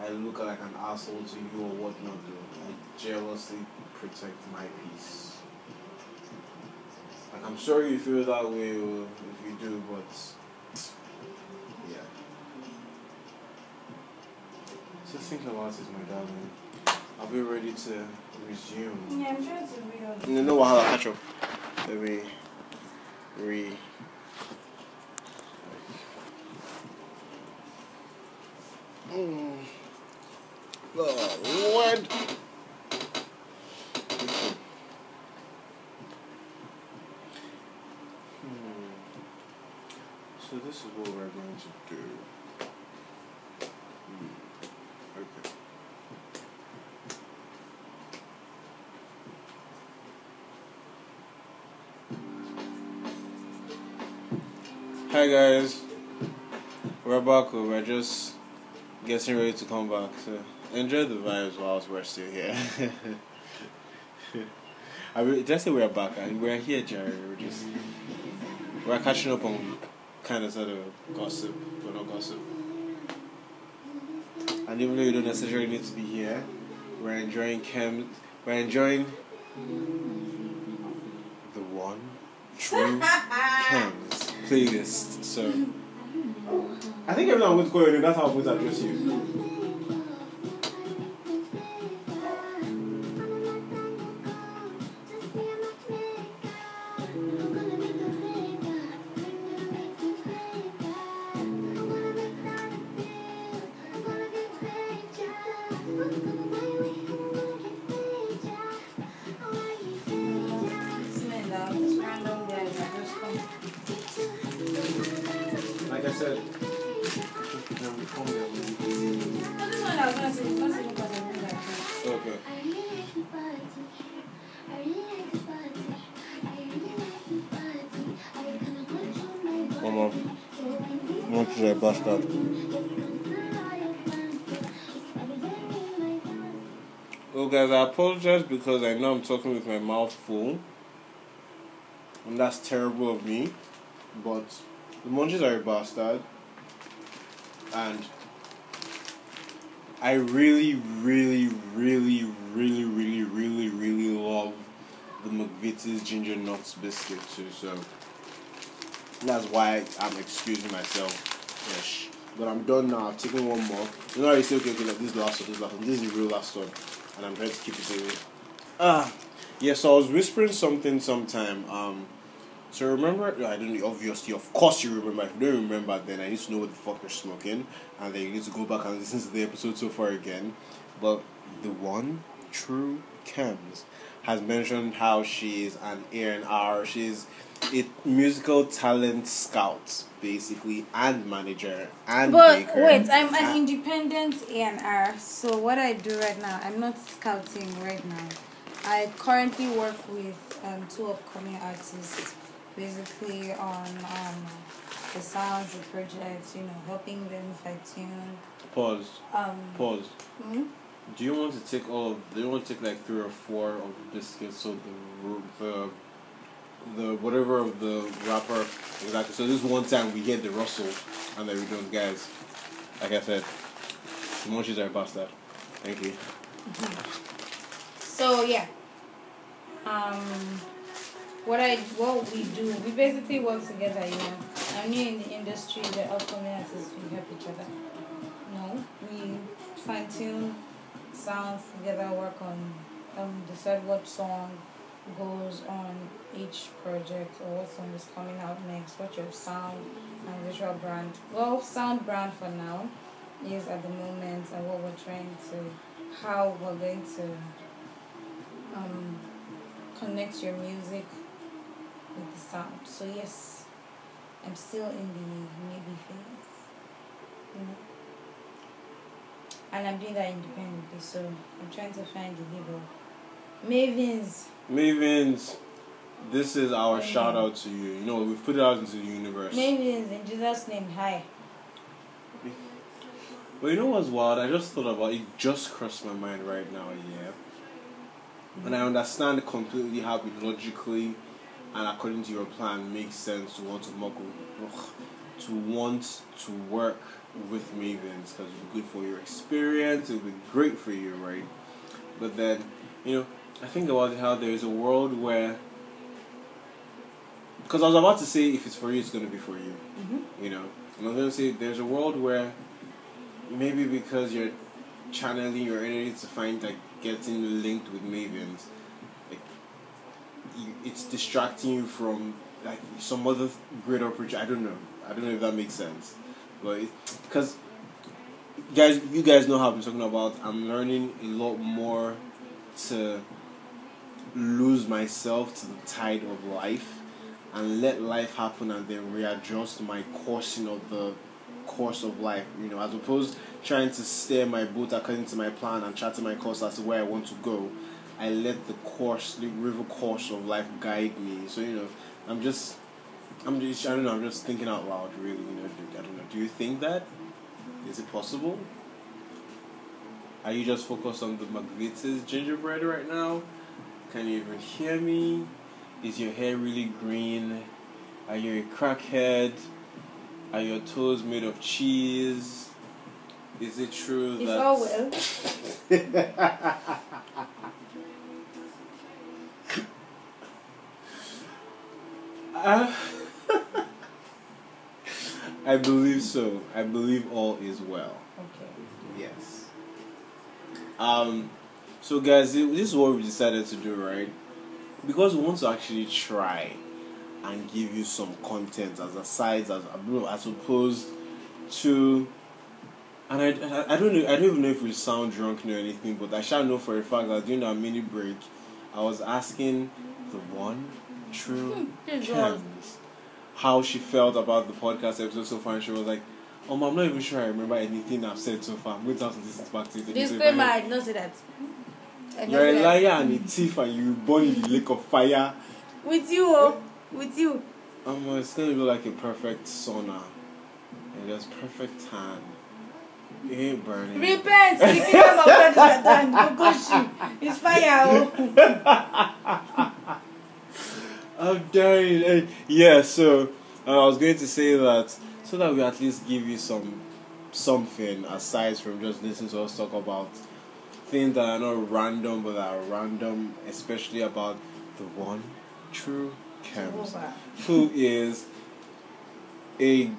[SPEAKER 2] I look like an asshole to you or whatnot. Though I jealously protect my peace. Like I'm sorry you feel that way, oh, if you do, but yeah. So think about it, my darling. I'll be ready to resume.
[SPEAKER 3] Yeah, I'm trying to read all
[SPEAKER 2] No, no wahala, catch up. Let me re. Mm. Oh, Lord. Hmm. So this is what we're going to do. Hi guys, we're back. Oh, we're just getting ready to come back. So enjoy the vibes whilst we're still here. I mean, I say we're back? And we're here, Jerry. We're just we're catching up on kind of sort of gossip, but not gossip. And even though you don't necessarily need to be here, we're enjoying Kems. We're enjoying the one true Kems playlist. So I think every time I'm going to call your name, that's how I would address you.
[SPEAKER 6] Fancy. It's every day in my fancy.
[SPEAKER 2] Well, guys, I apologize because I know I'm talking with my mouth full. And that's terrible of me. But the munchies are a bastard. And I really, really, really, really, really, really, really love the McVitie's ginger nuts biscuit too. So that's why I'm excusing myself. Ish. But I'm done now. I've taken one more. You know you say, okay, okay, this last one, this last one. This is the real last one. And I'm trying to keep it away. Ah, yeah, so I was whispering something sometime. Um, So remember, I don't know, obviously, of course you remember. If you don't remember, then I need to know what the fuck you're smoking, and then you need to go back and listen to the episode so far again. But the one true Kems has mentioned how she is an A and R. She's a musical talent scout, basically, and manager and
[SPEAKER 3] But
[SPEAKER 2] baker.
[SPEAKER 3] wait, I'm an independent A&R. So what I do right now, I'm not scouting right now. I currently work with um, two upcoming artists, basically on um, the sounds, the projects, you know, helping them fine tune.
[SPEAKER 2] Pause.
[SPEAKER 3] Um,
[SPEAKER 2] Pause.
[SPEAKER 3] hmm?
[SPEAKER 2] Do you want to take all? Of, do you want to take like three or four of the biscuits? So the the the whatever of the wrapper exactly. So this one time we get the rustle, and then we don't, guys. Like I said, the munchies are a bastard. Thank you.
[SPEAKER 3] So yeah. Um, what I what we do, we basically work together. You know, I'm new in the industry. The upcoming artists we help each other. No, we fine tune sounds together. Work on um decide what song goes on each project or what song is coming out next. What your sound and visual brand. Well, sound brand for now is at the moment and what we're trying to how we're going to um, connect your music with the sound. So yes, I'm still in the maybe phase, you know. And I'm doing that independently, so I'm trying to find the label. Mavins,
[SPEAKER 2] Mavins, this is our shout out to you. You know we've put it out into the universe.
[SPEAKER 3] Mavins in Jesus' name, hi.
[SPEAKER 2] But you know what's wild? I just thought about it. Just crossed my mind right now. Yeah. And I understand completely how it logically and according to your plan makes sense to want to muggle, to want to work with Mavins because it's good for your experience. It'll be great for you, right? But then, you know, I think about how there is a world where, because I was about to say if it's for you, it's going to be for you.
[SPEAKER 3] Mm-hmm.
[SPEAKER 2] You know, and I'm going to say there's a world where maybe because you're channeling your energy to find like getting linked with Mavins it's distracting you from like some other greater project i don't know. I don't know if that makes sense. But because guys you guys know how i'm talking about. I'm learning a lot more to lose myself to the tide of life and let life happen and then readjust my coursing of the course of life, you know, as opposed trying to steer my boat according to my plan and charting my course as to where I want to go. I let the course, the river course of life guide me. So you know, I'm just, I'm just, I don't know, I'm just thinking out loud, really. You know, I don't know. Do you think that? Is it possible? Are you just focused on the McVitie's gingerbread right now? Can you even hear me? Is your hair really green? Are you a crackhead? Are your toes made of cheese? Is it true
[SPEAKER 3] It's
[SPEAKER 2] that
[SPEAKER 3] all well.
[SPEAKER 2] Uh, I believe so. I believe all is well.
[SPEAKER 3] Okay.
[SPEAKER 2] Yes. Um. So, guys, this is what we decided to do, right? Because we want to actually try and give you some content as asides, as as opposed to. And I, I, I don't know. I don't even know if we sound drunk or anything, but I shall know for a fact that during our mini break, I was asking the one true
[SPEAKER 3] Yes,
[SPEAKER 2] how she felt about the podcast episode so far, and she was like, "Um, I'm not even sure I remember anything I've said so far. I'm going to have to listen back to it." again." So if I
[SPEAKER 3] Disclaimer, I did not say that. I did not
[SPEAKER 2] You're a
[SPEAKER 3] that.
[SPEAKER 2] liar and a thief, and you were born in the lake of fire.
[SPEAKER 3] With you, oh. With you.
[SPEAKER 2] Um, it's gonna be like a perfect sauna, and there's perfect tan. It ain't burning.
[SPEAKER 3] Repent! The kingdom of God is at hand. Kokoshi. It's fire, oh.
[SPEAKER 2] I'm dying. Eh, Yeah, so uh, I was going to say that so that we at least give you some something aside from just listening to us talk about things that are not random but that are random, especially about the one true Kems, who is a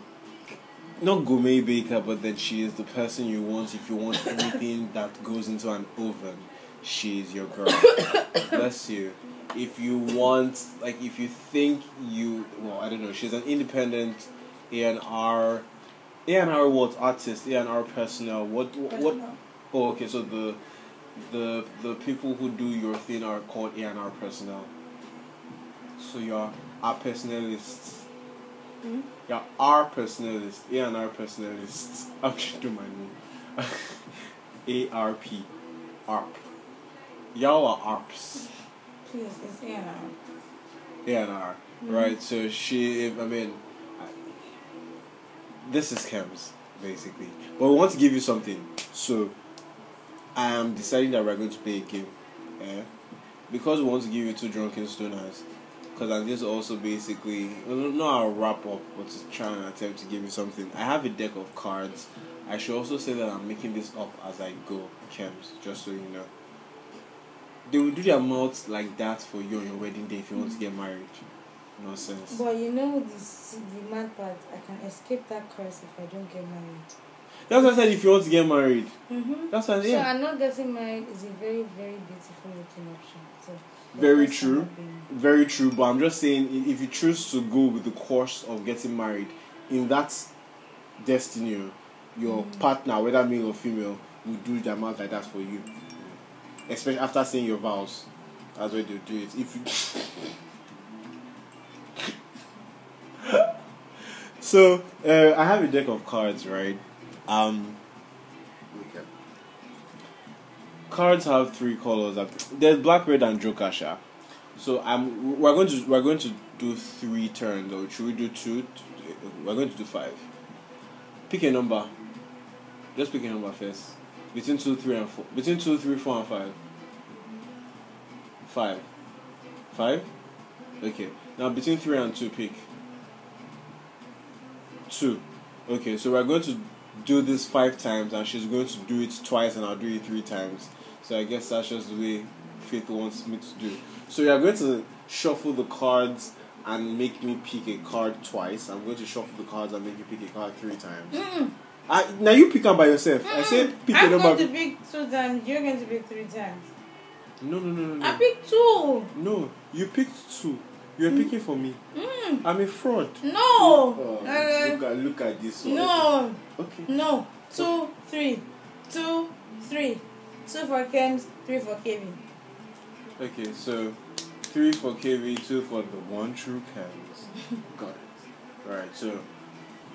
[SPEAKER 2] not gourmet baker, but then she is the person you want if you want anything that goes into an oven. She's your girl. Bless you. If you want, like, if you think you, well, I don't know, she's an independent A and R, A and R what artist, A and R personnel. What what? Oh, okay. So the the the people who do your thing are called A and R personnel. So you're our personalists.
[SPEAKER 3] Hmm?
[SPEAKER 2] You're our personalists. A and R personalists. I'm trying to do my name. A R P. ARP. Y'all are ARPs.
[SPEAKER 3] Please, it's Anna.
[SPEAKER 2] A and R. Right. So she. I mean. I, this is Kems basically, but we want to give you something. So. I am deciding that we're going to play a game. Eh? Because we want to give you two drunken stoners. Because I'm just also basically, not a wrap up, but to try and attempt to give you something. I have a deck of cards. I should also say that I'm making this up as I go, Kems, just so you know. They will do their mouths like that for you on your wedding day if you want to get married. Nonsense.
[SPEAKER 3] But you know this the mad part. I can escape that curse if I don't get married.
[SPEAKER 2] That's what I said if you want to get married.
[SPEAKER 3] Mm-hmm.
[SPEAKER 2] That's what I
[SPEAKER 3] So
[SPEAKER 2] yeah.
[SPEAKER 3] I'm not getting married is a very very beautiful looking option. So
[SPEAKER 2] Very true. Very true, but I'm just saying if you choose to go with the course of getting married, in that destiny, your partner, whether male or female, will do their mouth like that for you. Especially after saying your vows. That's why they'll do it. If you So uh, I have a deck of cards, right? Um cards have three colors. There's black, red, and joker. So I'm we're going to we're going to do three turns. Or should we do two? We're going to do five. Pick a number. Just pick a number first. Between two, three, and four. Between two, three, four, and five. Five. Five. Okay. Now between three and two, pick. Two. Okay. So we're going to do this five times, and she's going to do it twice, and I'll do it three times. So I guess that's just the way Faith wants me to do. So you are going to shuffle the cards and make me pick a card twice. I'm going to shuffle the cards and make you pick a card three times.
[SPEAKER 3] Mm-mm.
[SPEAKER 2] I, now you pick them by yourself. I said pick a
[SPEAKER 3] I'm
[SPEAKER 2] number.
[SPEAKER 3] going to pick two times. You're going to pick three times.
[SPEAKER 2] No, no, no, no, no.
[SPEAKER 3] I
[SPEAKER 2] no.
[SPEAKER 3] picked two.
[SPEAKER 2] No, you picked two. You're picking for me.
[SPEAKER 3] Mm.
[SPEAKER 2] I'm a fraud.
[SPEAKER 3] No.
[SPEAKER 2] Oh,
[SPEAKER 3] Uh,
[SPEAKER 2] look at look at this one.
[SPEAKER 3] no.
[SPEAKER 2] Okay.
[SPEAKER 3] No. Two, three. Two, three. Two for Kems, three for Kevin.
[SPEAKER 2] Okay, so three for KV, two for the one true Kems. Got it. Alright, so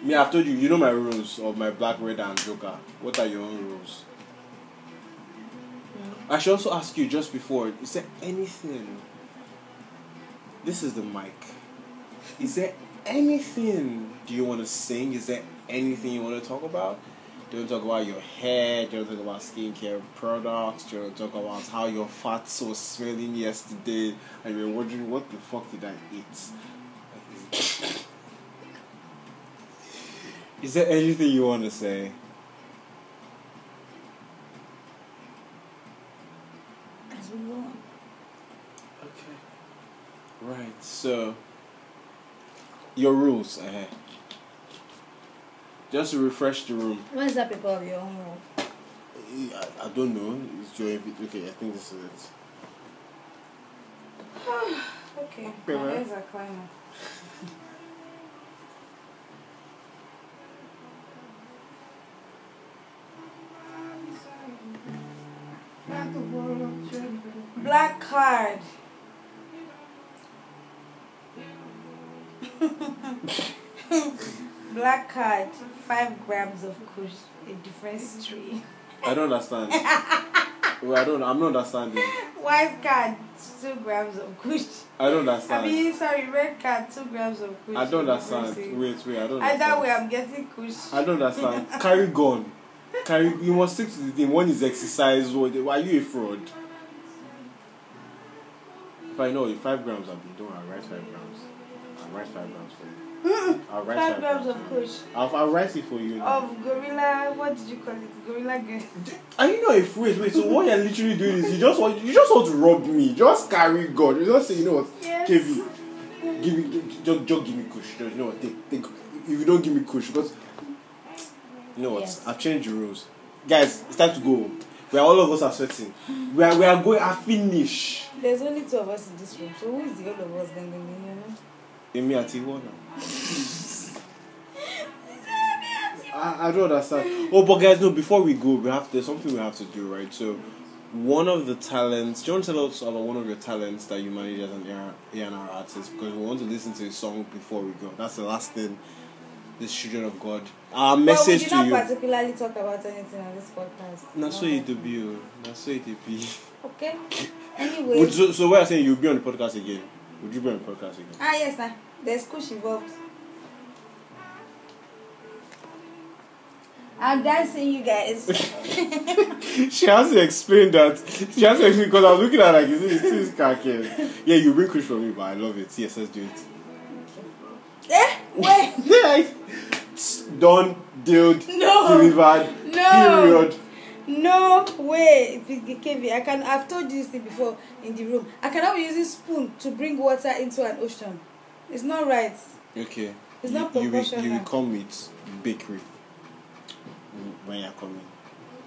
[SPEAKER 2] me, I've told you, you know my rules of my black, red, and joker. What are your own rules? Mm. I should also ask you just before, is there anything? This is the mic. Is there anything do you want to sing? Is there anything you want to talk about? Do you want to talk about your hair? Do you want to talk about skincare products? Do you want to talk about how your fat was smelling yesterday and you're wondering what the fuck did I eat? Is there anything you want to say?
[SPEAKER 3] As we go on.
[SPEAKER 2] Okay. Right, so your rules. Uh, just to refresh the room.
[SPEAKER 3] Where's that paper of your own rule?
[SPEAKER 2] I, I don't know. It's your invi- okay. I think this is it.
[SPEAKER 3] Okay.
[SPEAKER 2] Paper.
[SPEAKER 3] My legs are climbing. Black card. Black card. Five grams of kush. A different tree.
[SPEAKER 2] I don't understand. well, I don't. I'm not understanding.
[SPEAKER 3] White card. Two grams of kush.
[SPEAKER 2] I don't understand.
[SPEAKER 3] I mean, sorry, red card. Two grams of kush.
[SPEAKER 2] I don't understand. Wait, wait. I don't
[SPEAKER 3] Either
[SPEAKER 2] understand.
[SPEAKER 3] way, I'm getting kush.
[SPEAKER 2] I don't understand. Carry gun. Carry. You must stick to the thing. One is exercise. Or why are you a fraud? If I know, if five grams, I'll be. Don't. I'll write five grams. I'll write five grams for you. I'll write
[SPEAKER 3] Five grams of
[SPEAKER 2] for
[SPEAKER 3] kush.
[SPEAKER 2] I'll, I'll write it for you. now.
[SPEAKER 3] Of gorilla, what did you call it? Gorilla girl.
[SPEAKER 2] Are you not afraid? Wait, so what you're literally doing is you just want you just want to rob me. Just carry gun. You just say, you know what,
[SPEAKER 3] Yes.
[SPEAKER 2] Kevin, give me just, just give me kush. You know what? Take, take, if you don't give me kush, because you know what,
[SPEAKER 3] Yes.
[SPEAKER 2] I've changed the rules. Guys, it's time to go. We are all of us are sweating. We are we are going. I finish.
[SPEAKER 3] There's only two of us in this room, so who is the all of us then? then, then, you know?
[SPEAKER 2] Emi ìwọ náà. I, I don't understand. Oh, but guys, no. Before we go, we have there's something we have to do, right? So, one of the talents. Do you want to tell us about one of your talents that you manage as an A&R artist? Because we want to listen to a song before we go. That's the last thing. This children of God. Our message
[SPEAKER 3] well, we
[SPEAKER 2] to
[SPEAKER 3] did not particularly talk about anything on this podcast.
[SPEAKER 2] Na so it be. oh. Na so it be.
[SPEAKER 3] Okay.
[SPEAKER 2] Would,
[SPEAKER 3] Anyway.
[SPEAKER 2] so, so what I'm saying, you'll be on the podcast again. Would you be on the podcast again?
[SPEAKER 3] Ah, yes, sir. There's kush involved. I'm dancing, you guys.
[SPEAKER 2] she has to explain that. She has to explain because I was looking at her like, is this, is this car? Yeah, you bring Chris for me, but I love it. Yes, let's do it.
[SPEAKER 3] Eh? Wait.
[SPEAKER 2] Yeah. Done, dealt,
[SPEAKER 3] No.
[SPEAKER 2] delivered,
[SPEAKER 3] No.
[SPEAKER 2] period.
[SPEAKER 3] No way, KV. I can. I've told you this thing before in the room. I cannot be using spoon to bring water into an ocean. It's not right.
[SPEAKER 2] Okay.
[SPEAKER 3] It's
[SPEAKER 2] you,
[SPEAKER 3] not
[SPEAKER 2] you, will, you will come with bakery when you're coming.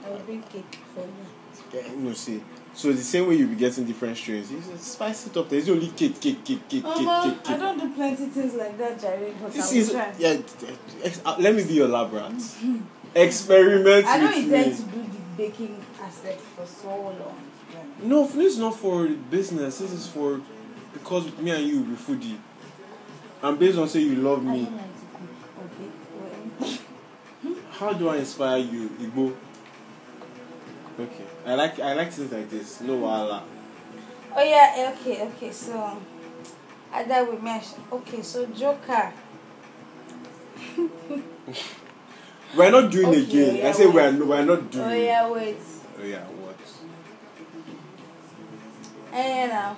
[SPEAKER 3] I will bring cake for you.
[SPEAKER 2] Yeah, no, see. So the same way you'll be getting different strains, you spice it up. There's only cake, cake, cake, cake,
[SPEAKER 3] Oh,
[SPEAKER 2] cake,
[SPEAKER 3] ma,
[SPEAKER 2] cake,
[SPEAKER 3] I don't do plenty things like that, Jerry. But
[SPEAKER 2] This is
[SPEAKER 3] try.
[SPEAKER 2] yeah. ex- uh, let me be your lab rat. Experiment
[SPEAKER 3] I don't
[SPEAKER 2] with
[SPEAKER 3] intend
[SPEAKER 2] me.
[SPEAKER 3] to do the baking aspect for so long. Yeah.
[SPEAKER 2] No, this is not for business. This is for because me and you will be foodie. And based on say you love me,
[SPEAKER 3] like to cook or bake or anything.
[SPEAKER 2] how do I inspire you, Igbo? I like I like things like this. No wahala.
[SPEAKER 3] Oh yeah, okay, okay. So I that we mentioned. Okay, so Joker.
[SPEAKER 2] We're not doing
[SPEAKER 3] Okay,
[SPEAKER 2] again. I say we're we're not doing.
[SPEAKER 3] Oh yeah, wait.
[SPEAKER 2] Oh yeah, what?
[SPEAKER 3] And now,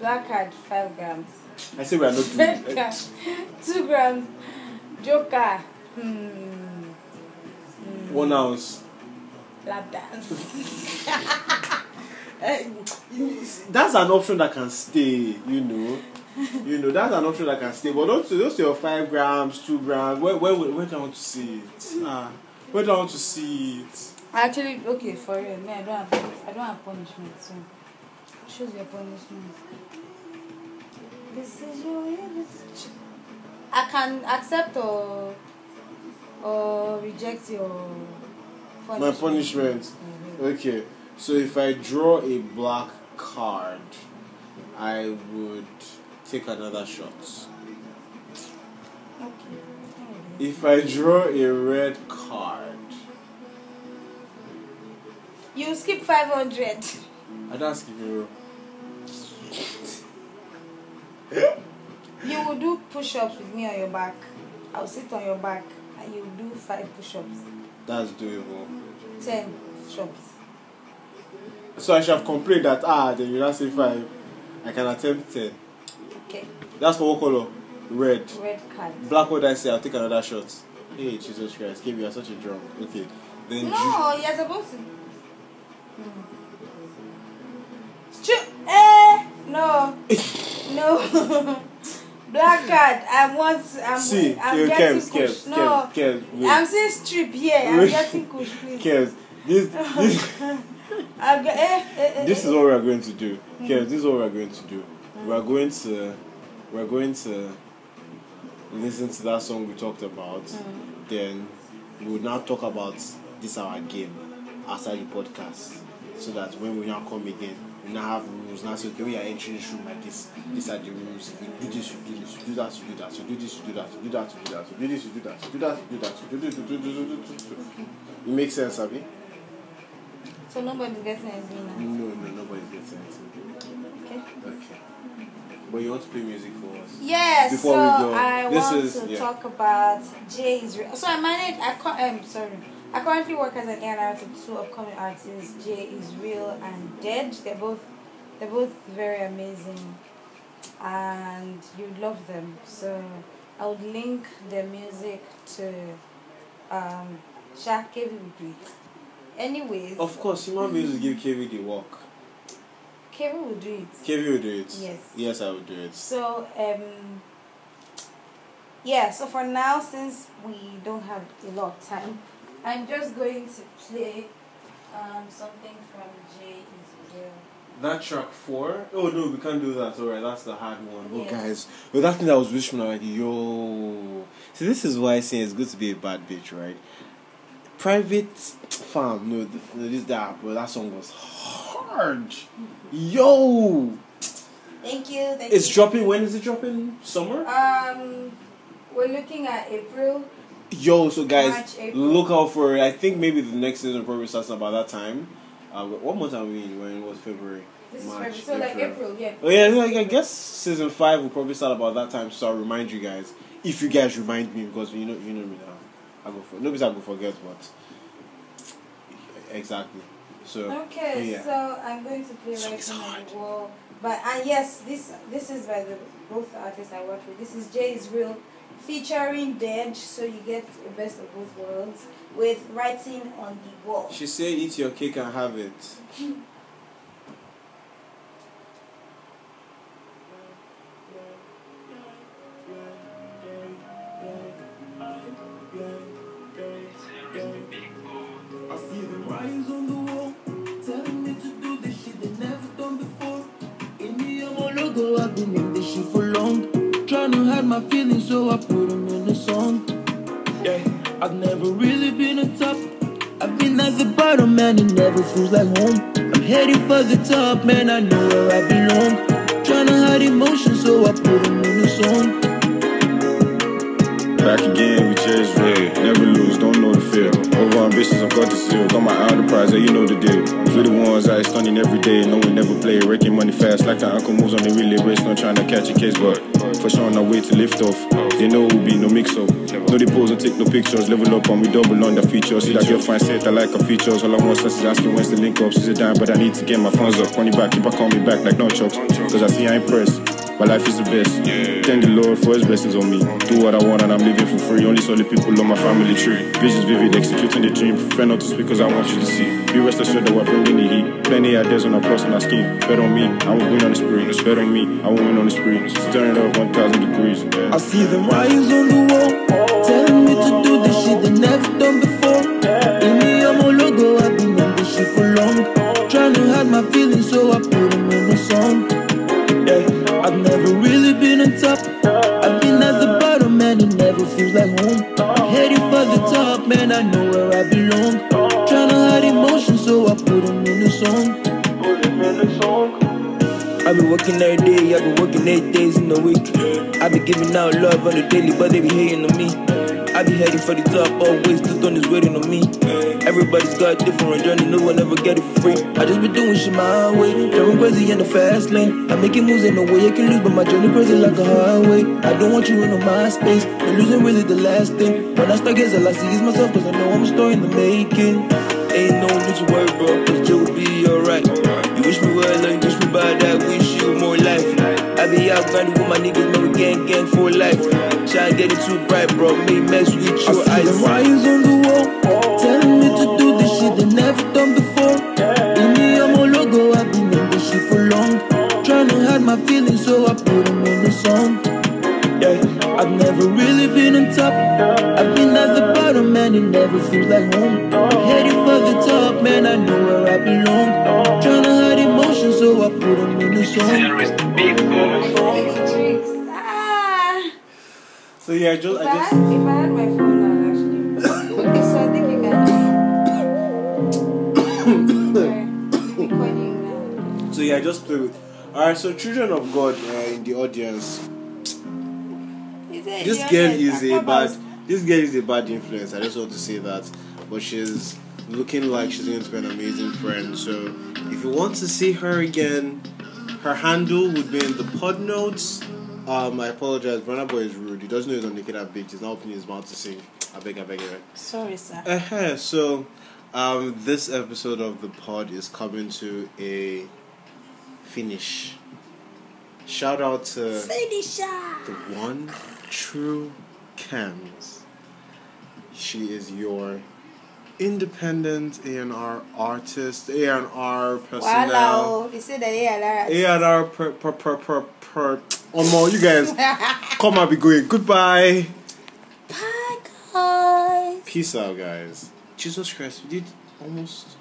[SPEAKER 3] black card five grams.
[SPEAKER 2] I say we're not doing.
[SPEAKER 3] two grams. Joker. Hmm. hmm.
[SPEAKER 2] One ounce.
[SPEAKER 3] Lap dance.
[SPEAKER 2] Eh, That's an option that can stay. You know. You know that's an option that can stay, but those those your five grams, two grams. Where where where do I want to see it? Ah, where do I want to see it?
[SPEAKER 3] Actually, okay, for real, me, I don't have, I don't have punishment, so choose your punishment. This is your I can accept or or reject your punishment.
[SPEAKER 2] My punishment.
[SPEAKER 3] Mhm.
[SPEAKER 2] Okay, so if I draw a black card, I would take another shot.
[SPEAKER 3] Okay.
[SPEAKER 2] If I draw a red card,
[SPEAKER 3] You skip five hundred.
[SPEAKER 2] I don't skip you.
[SPEAKER 3] You will do push-ups with me on your back. I'll sit on your back and you do five push-ups.
[SPEAKER 2] That's doable.
[SPEAKER 3] Ten push-ups.
[SPEAKER 2] So I should have complained that ah, then you not say five. I can attempt ten.
[SPEAKER 3] Okay.
[SPEAKER 2] That's for what color? Red.
[SPEAKER 3] Red card.
[SPEAKER 2] Black what I say, I'll take another shot. Hey, Jesus Christ, Kim, you are such a drunk. Okay. Then ju-
[SPEAKER 3] No, you're supposed to. Hmm. Stru- eh, no, no. Black card. I want. I'm.
[SPEAKER 2] see,
[SPEAKER 3] I'm
[SPEAKER 2] you
[SPEAKER 3] getting
[SPEAKER 2] Kev. Kev,
[SPEAKER 3] No,
[SPEAKER 2] Kev, Kev,
[SPEAKER 3] I'm saying strip here. I'm getting kush, please.
[SPEAKER 2] Kev, this, this,
[SPEAKER 3] I'm eh, eh, eh,
[SPEAKER 2] this
[SPEAKER 3] eh.
[SPEAKER 2] is what we are going to do. Kev, this is what we are going to do. We are going to, we are going to listen to that song we talked about. Then we will now talk about this our game after the podcast, so that when we now come again, we now have rules. Now say, okay, we are entering this room like this. These are the rules. If you do this, you do this. You do that, you do that. You do this, you do that. You do that, you do that. You do this, you do that. You do that, you do that. You do this, you do this, you do this. do. It makes sense, Abby?
[SPEAKER 3] So nobody's getting anything now.
[SPEAKER 2] No, no, nobody's getting anything.
[SPEAKER 3] Okay.
[SPEAKER 2] Okay. But you want to play music for us?
[SPEAKER 3] Yes.
[SPEAKER 2] Before
[SPEAKER 3] so
[SPEAKER 2] we go,
[SPEAKER 3] I
[SPEAKER 2] this
[SPEAKER 3] want
[SPEAKER 2] is-
[SPEAKER 3] to
[SPEAKER 2] yeah.
[SPEAKER 3] talk about Jay Israel. So I manage. I co- um sorry. I currently work as an A&R to two upcoming artists, Jay Israel and Dead. They're both they're both very amazing, and you love them. So I would link their music to um Shaq Kevin would do it. Anyways,
[SPEAKER 2] Of course, you human beings will give KV the work.
[SPEAKER 3] Kevin will do it.
[SPEAKER 2] KV will do it.
[SPEAKER 3] Yes.
[SPEAKER 2] Yes, I will do it.
[SPEAKER 3] So um yeah, so for now since we don't have a lot of time, I'm just going to play Um, something from Jay Israel.
[SPEAKER 2] That track four? Oh no, we can't do that. Alright, that's the hard one. Oh
[SPEAKER 3] Yeah.
[SPEAKER 2] guys, but that thing that was wishing, like, yo. See, this is why I say it's good to be a bad bitch, right? Private fam, no, no, this that, but that song was hard. Yo,
[SPEAKER 3] Thank you. Thank
[SPEAKER 2] it's
[SPEAKER 3] you.
[SPEAKER 2] dropping. When is it dropping? Summer.
[SPEAKER 3] Um, we're looking at April.
[SPEAKER 2] Yo, so guys,
[SPEAKER 3] March, April.
[SPEAKER 2] look out for it. I think maybe the next season probably starts about that time. Uh, what month are we in? When it was February.
[SPEAKER 3] This
[SPEAKER 2] March,
[SPEAKER 3] is February. So like April, yeah.
[SPEAKER 2] Oh yeah, like I guess season five will probably start about that time. So I'll remind you guys if you guys remind me because you know you know me now. I go for nobody's I go forget, but exactly. So
[SPEAKER 3] Okay,
[SPEAKER 2] yeah.
[SPEAKER 3] so I'm going to play
[SPEAKER 2] So
[SPEAKER 3] right
[SPEAKER 2] it's
[SPEAKER 3] on the wall. But and yes, this this is by the both artists I work with. This is Jay Israel featuring Dead, so you get the best of both worlds with writing on the wall.
[SPEAKER 2] she said, "Eat your cake and have it."
[SPEAKER 7] I Trying to hide my feelings, so I put them in a song. Yeah, I've never really been a top. I've been at the bottom, man, it never feels like home. I'm heading for the top, man, I know where I belong. Trying to hide emotions, so I put them in a song.
[SPEAKER 8] Back again we Jay's real. Never lose, don't know the fear. Over ambitious, I've got the seal. Got my on the prize, yeah, you know the deal. We the ones out stunning every day. No, we never play. Wrecking money fast, like the uncle moves on the relay race. Not trying to catch a case, but for sure on our way to lift off. They know we'll be no mix up. No, they pose take no pictures. Level up and we double on the features. See that girl fine set, I like her features. All I want is asking when's the link up. She's a dime, but I need to get my funds up. Money back, keep her call me back like no chucks. Cause I see I impressed. My life is the best. Thank the Lord for his blessings on me. Do what I want and I'm living for free. Only solid people on my family tree. Visions vivid, executing the dream. Prefer not to speak cause I want you to see. Be rest assured that we're bringing the heat. Plenty ideas on our plus on our scheme. Bet on me, I won't win on the spree. Bet on me, I won't win on the spree. Stirring it up 1000 degrees. Yeah.
[SPEAKER 7] I see them writings on the wall, telling me to do this shit they never done before. On the daily, but they be hating on me. I be heading for the top, always the throne is waiting on me. Everybody's got different journey, no one ever get it for free. I just be doing shit my way, driving crazy in the fast lane. I'm making moves, ain't no way I can lose, but my journey crazy like a highway. I don't want you in my space, and losing really the last thing. When I start getting, all I see is myself, cause I know I'm a story in the making. Ain't no need to worry, bro, cause will be alright. You wish me well, or you wish me bad, I wish you more life. I be out grinding with my niggas, man, we gang gang for life. Try get it too bright, bro, me mess with your eyes. the wires on the wall, so
[SPEAKER 2] children of God uh, in the audience. This girl is a bad. This girl is a bad influence. I just want to say that, but she's looking like she's going to be an amazing friend. So if you want to see her again, her handle would be in the pod notes. Um, I apologize. Brother Boy is rude. He doesn't know he's on Naked that big. He's not opening his mouth to sing. I beg, I beg, I beg.
[SPEAKER 3] Sorry, sir.
[SPEAKER 2] Uh-huh. So, um, this episode of the pod is coming to a finish. Shout out to the one true Kems. She is your independent A&R artist, A&R personnel.
[SPEAKER 3] Wow, they said that yeah, Lara.
[SPEAKER 2] A&R per per per per per. Oh no, you guys, come and be going. Goodbye.
[SPEAKER 3] Bye, guys.
[SPEAKER 2] Peace out, guys. Jesus Christ, we did almost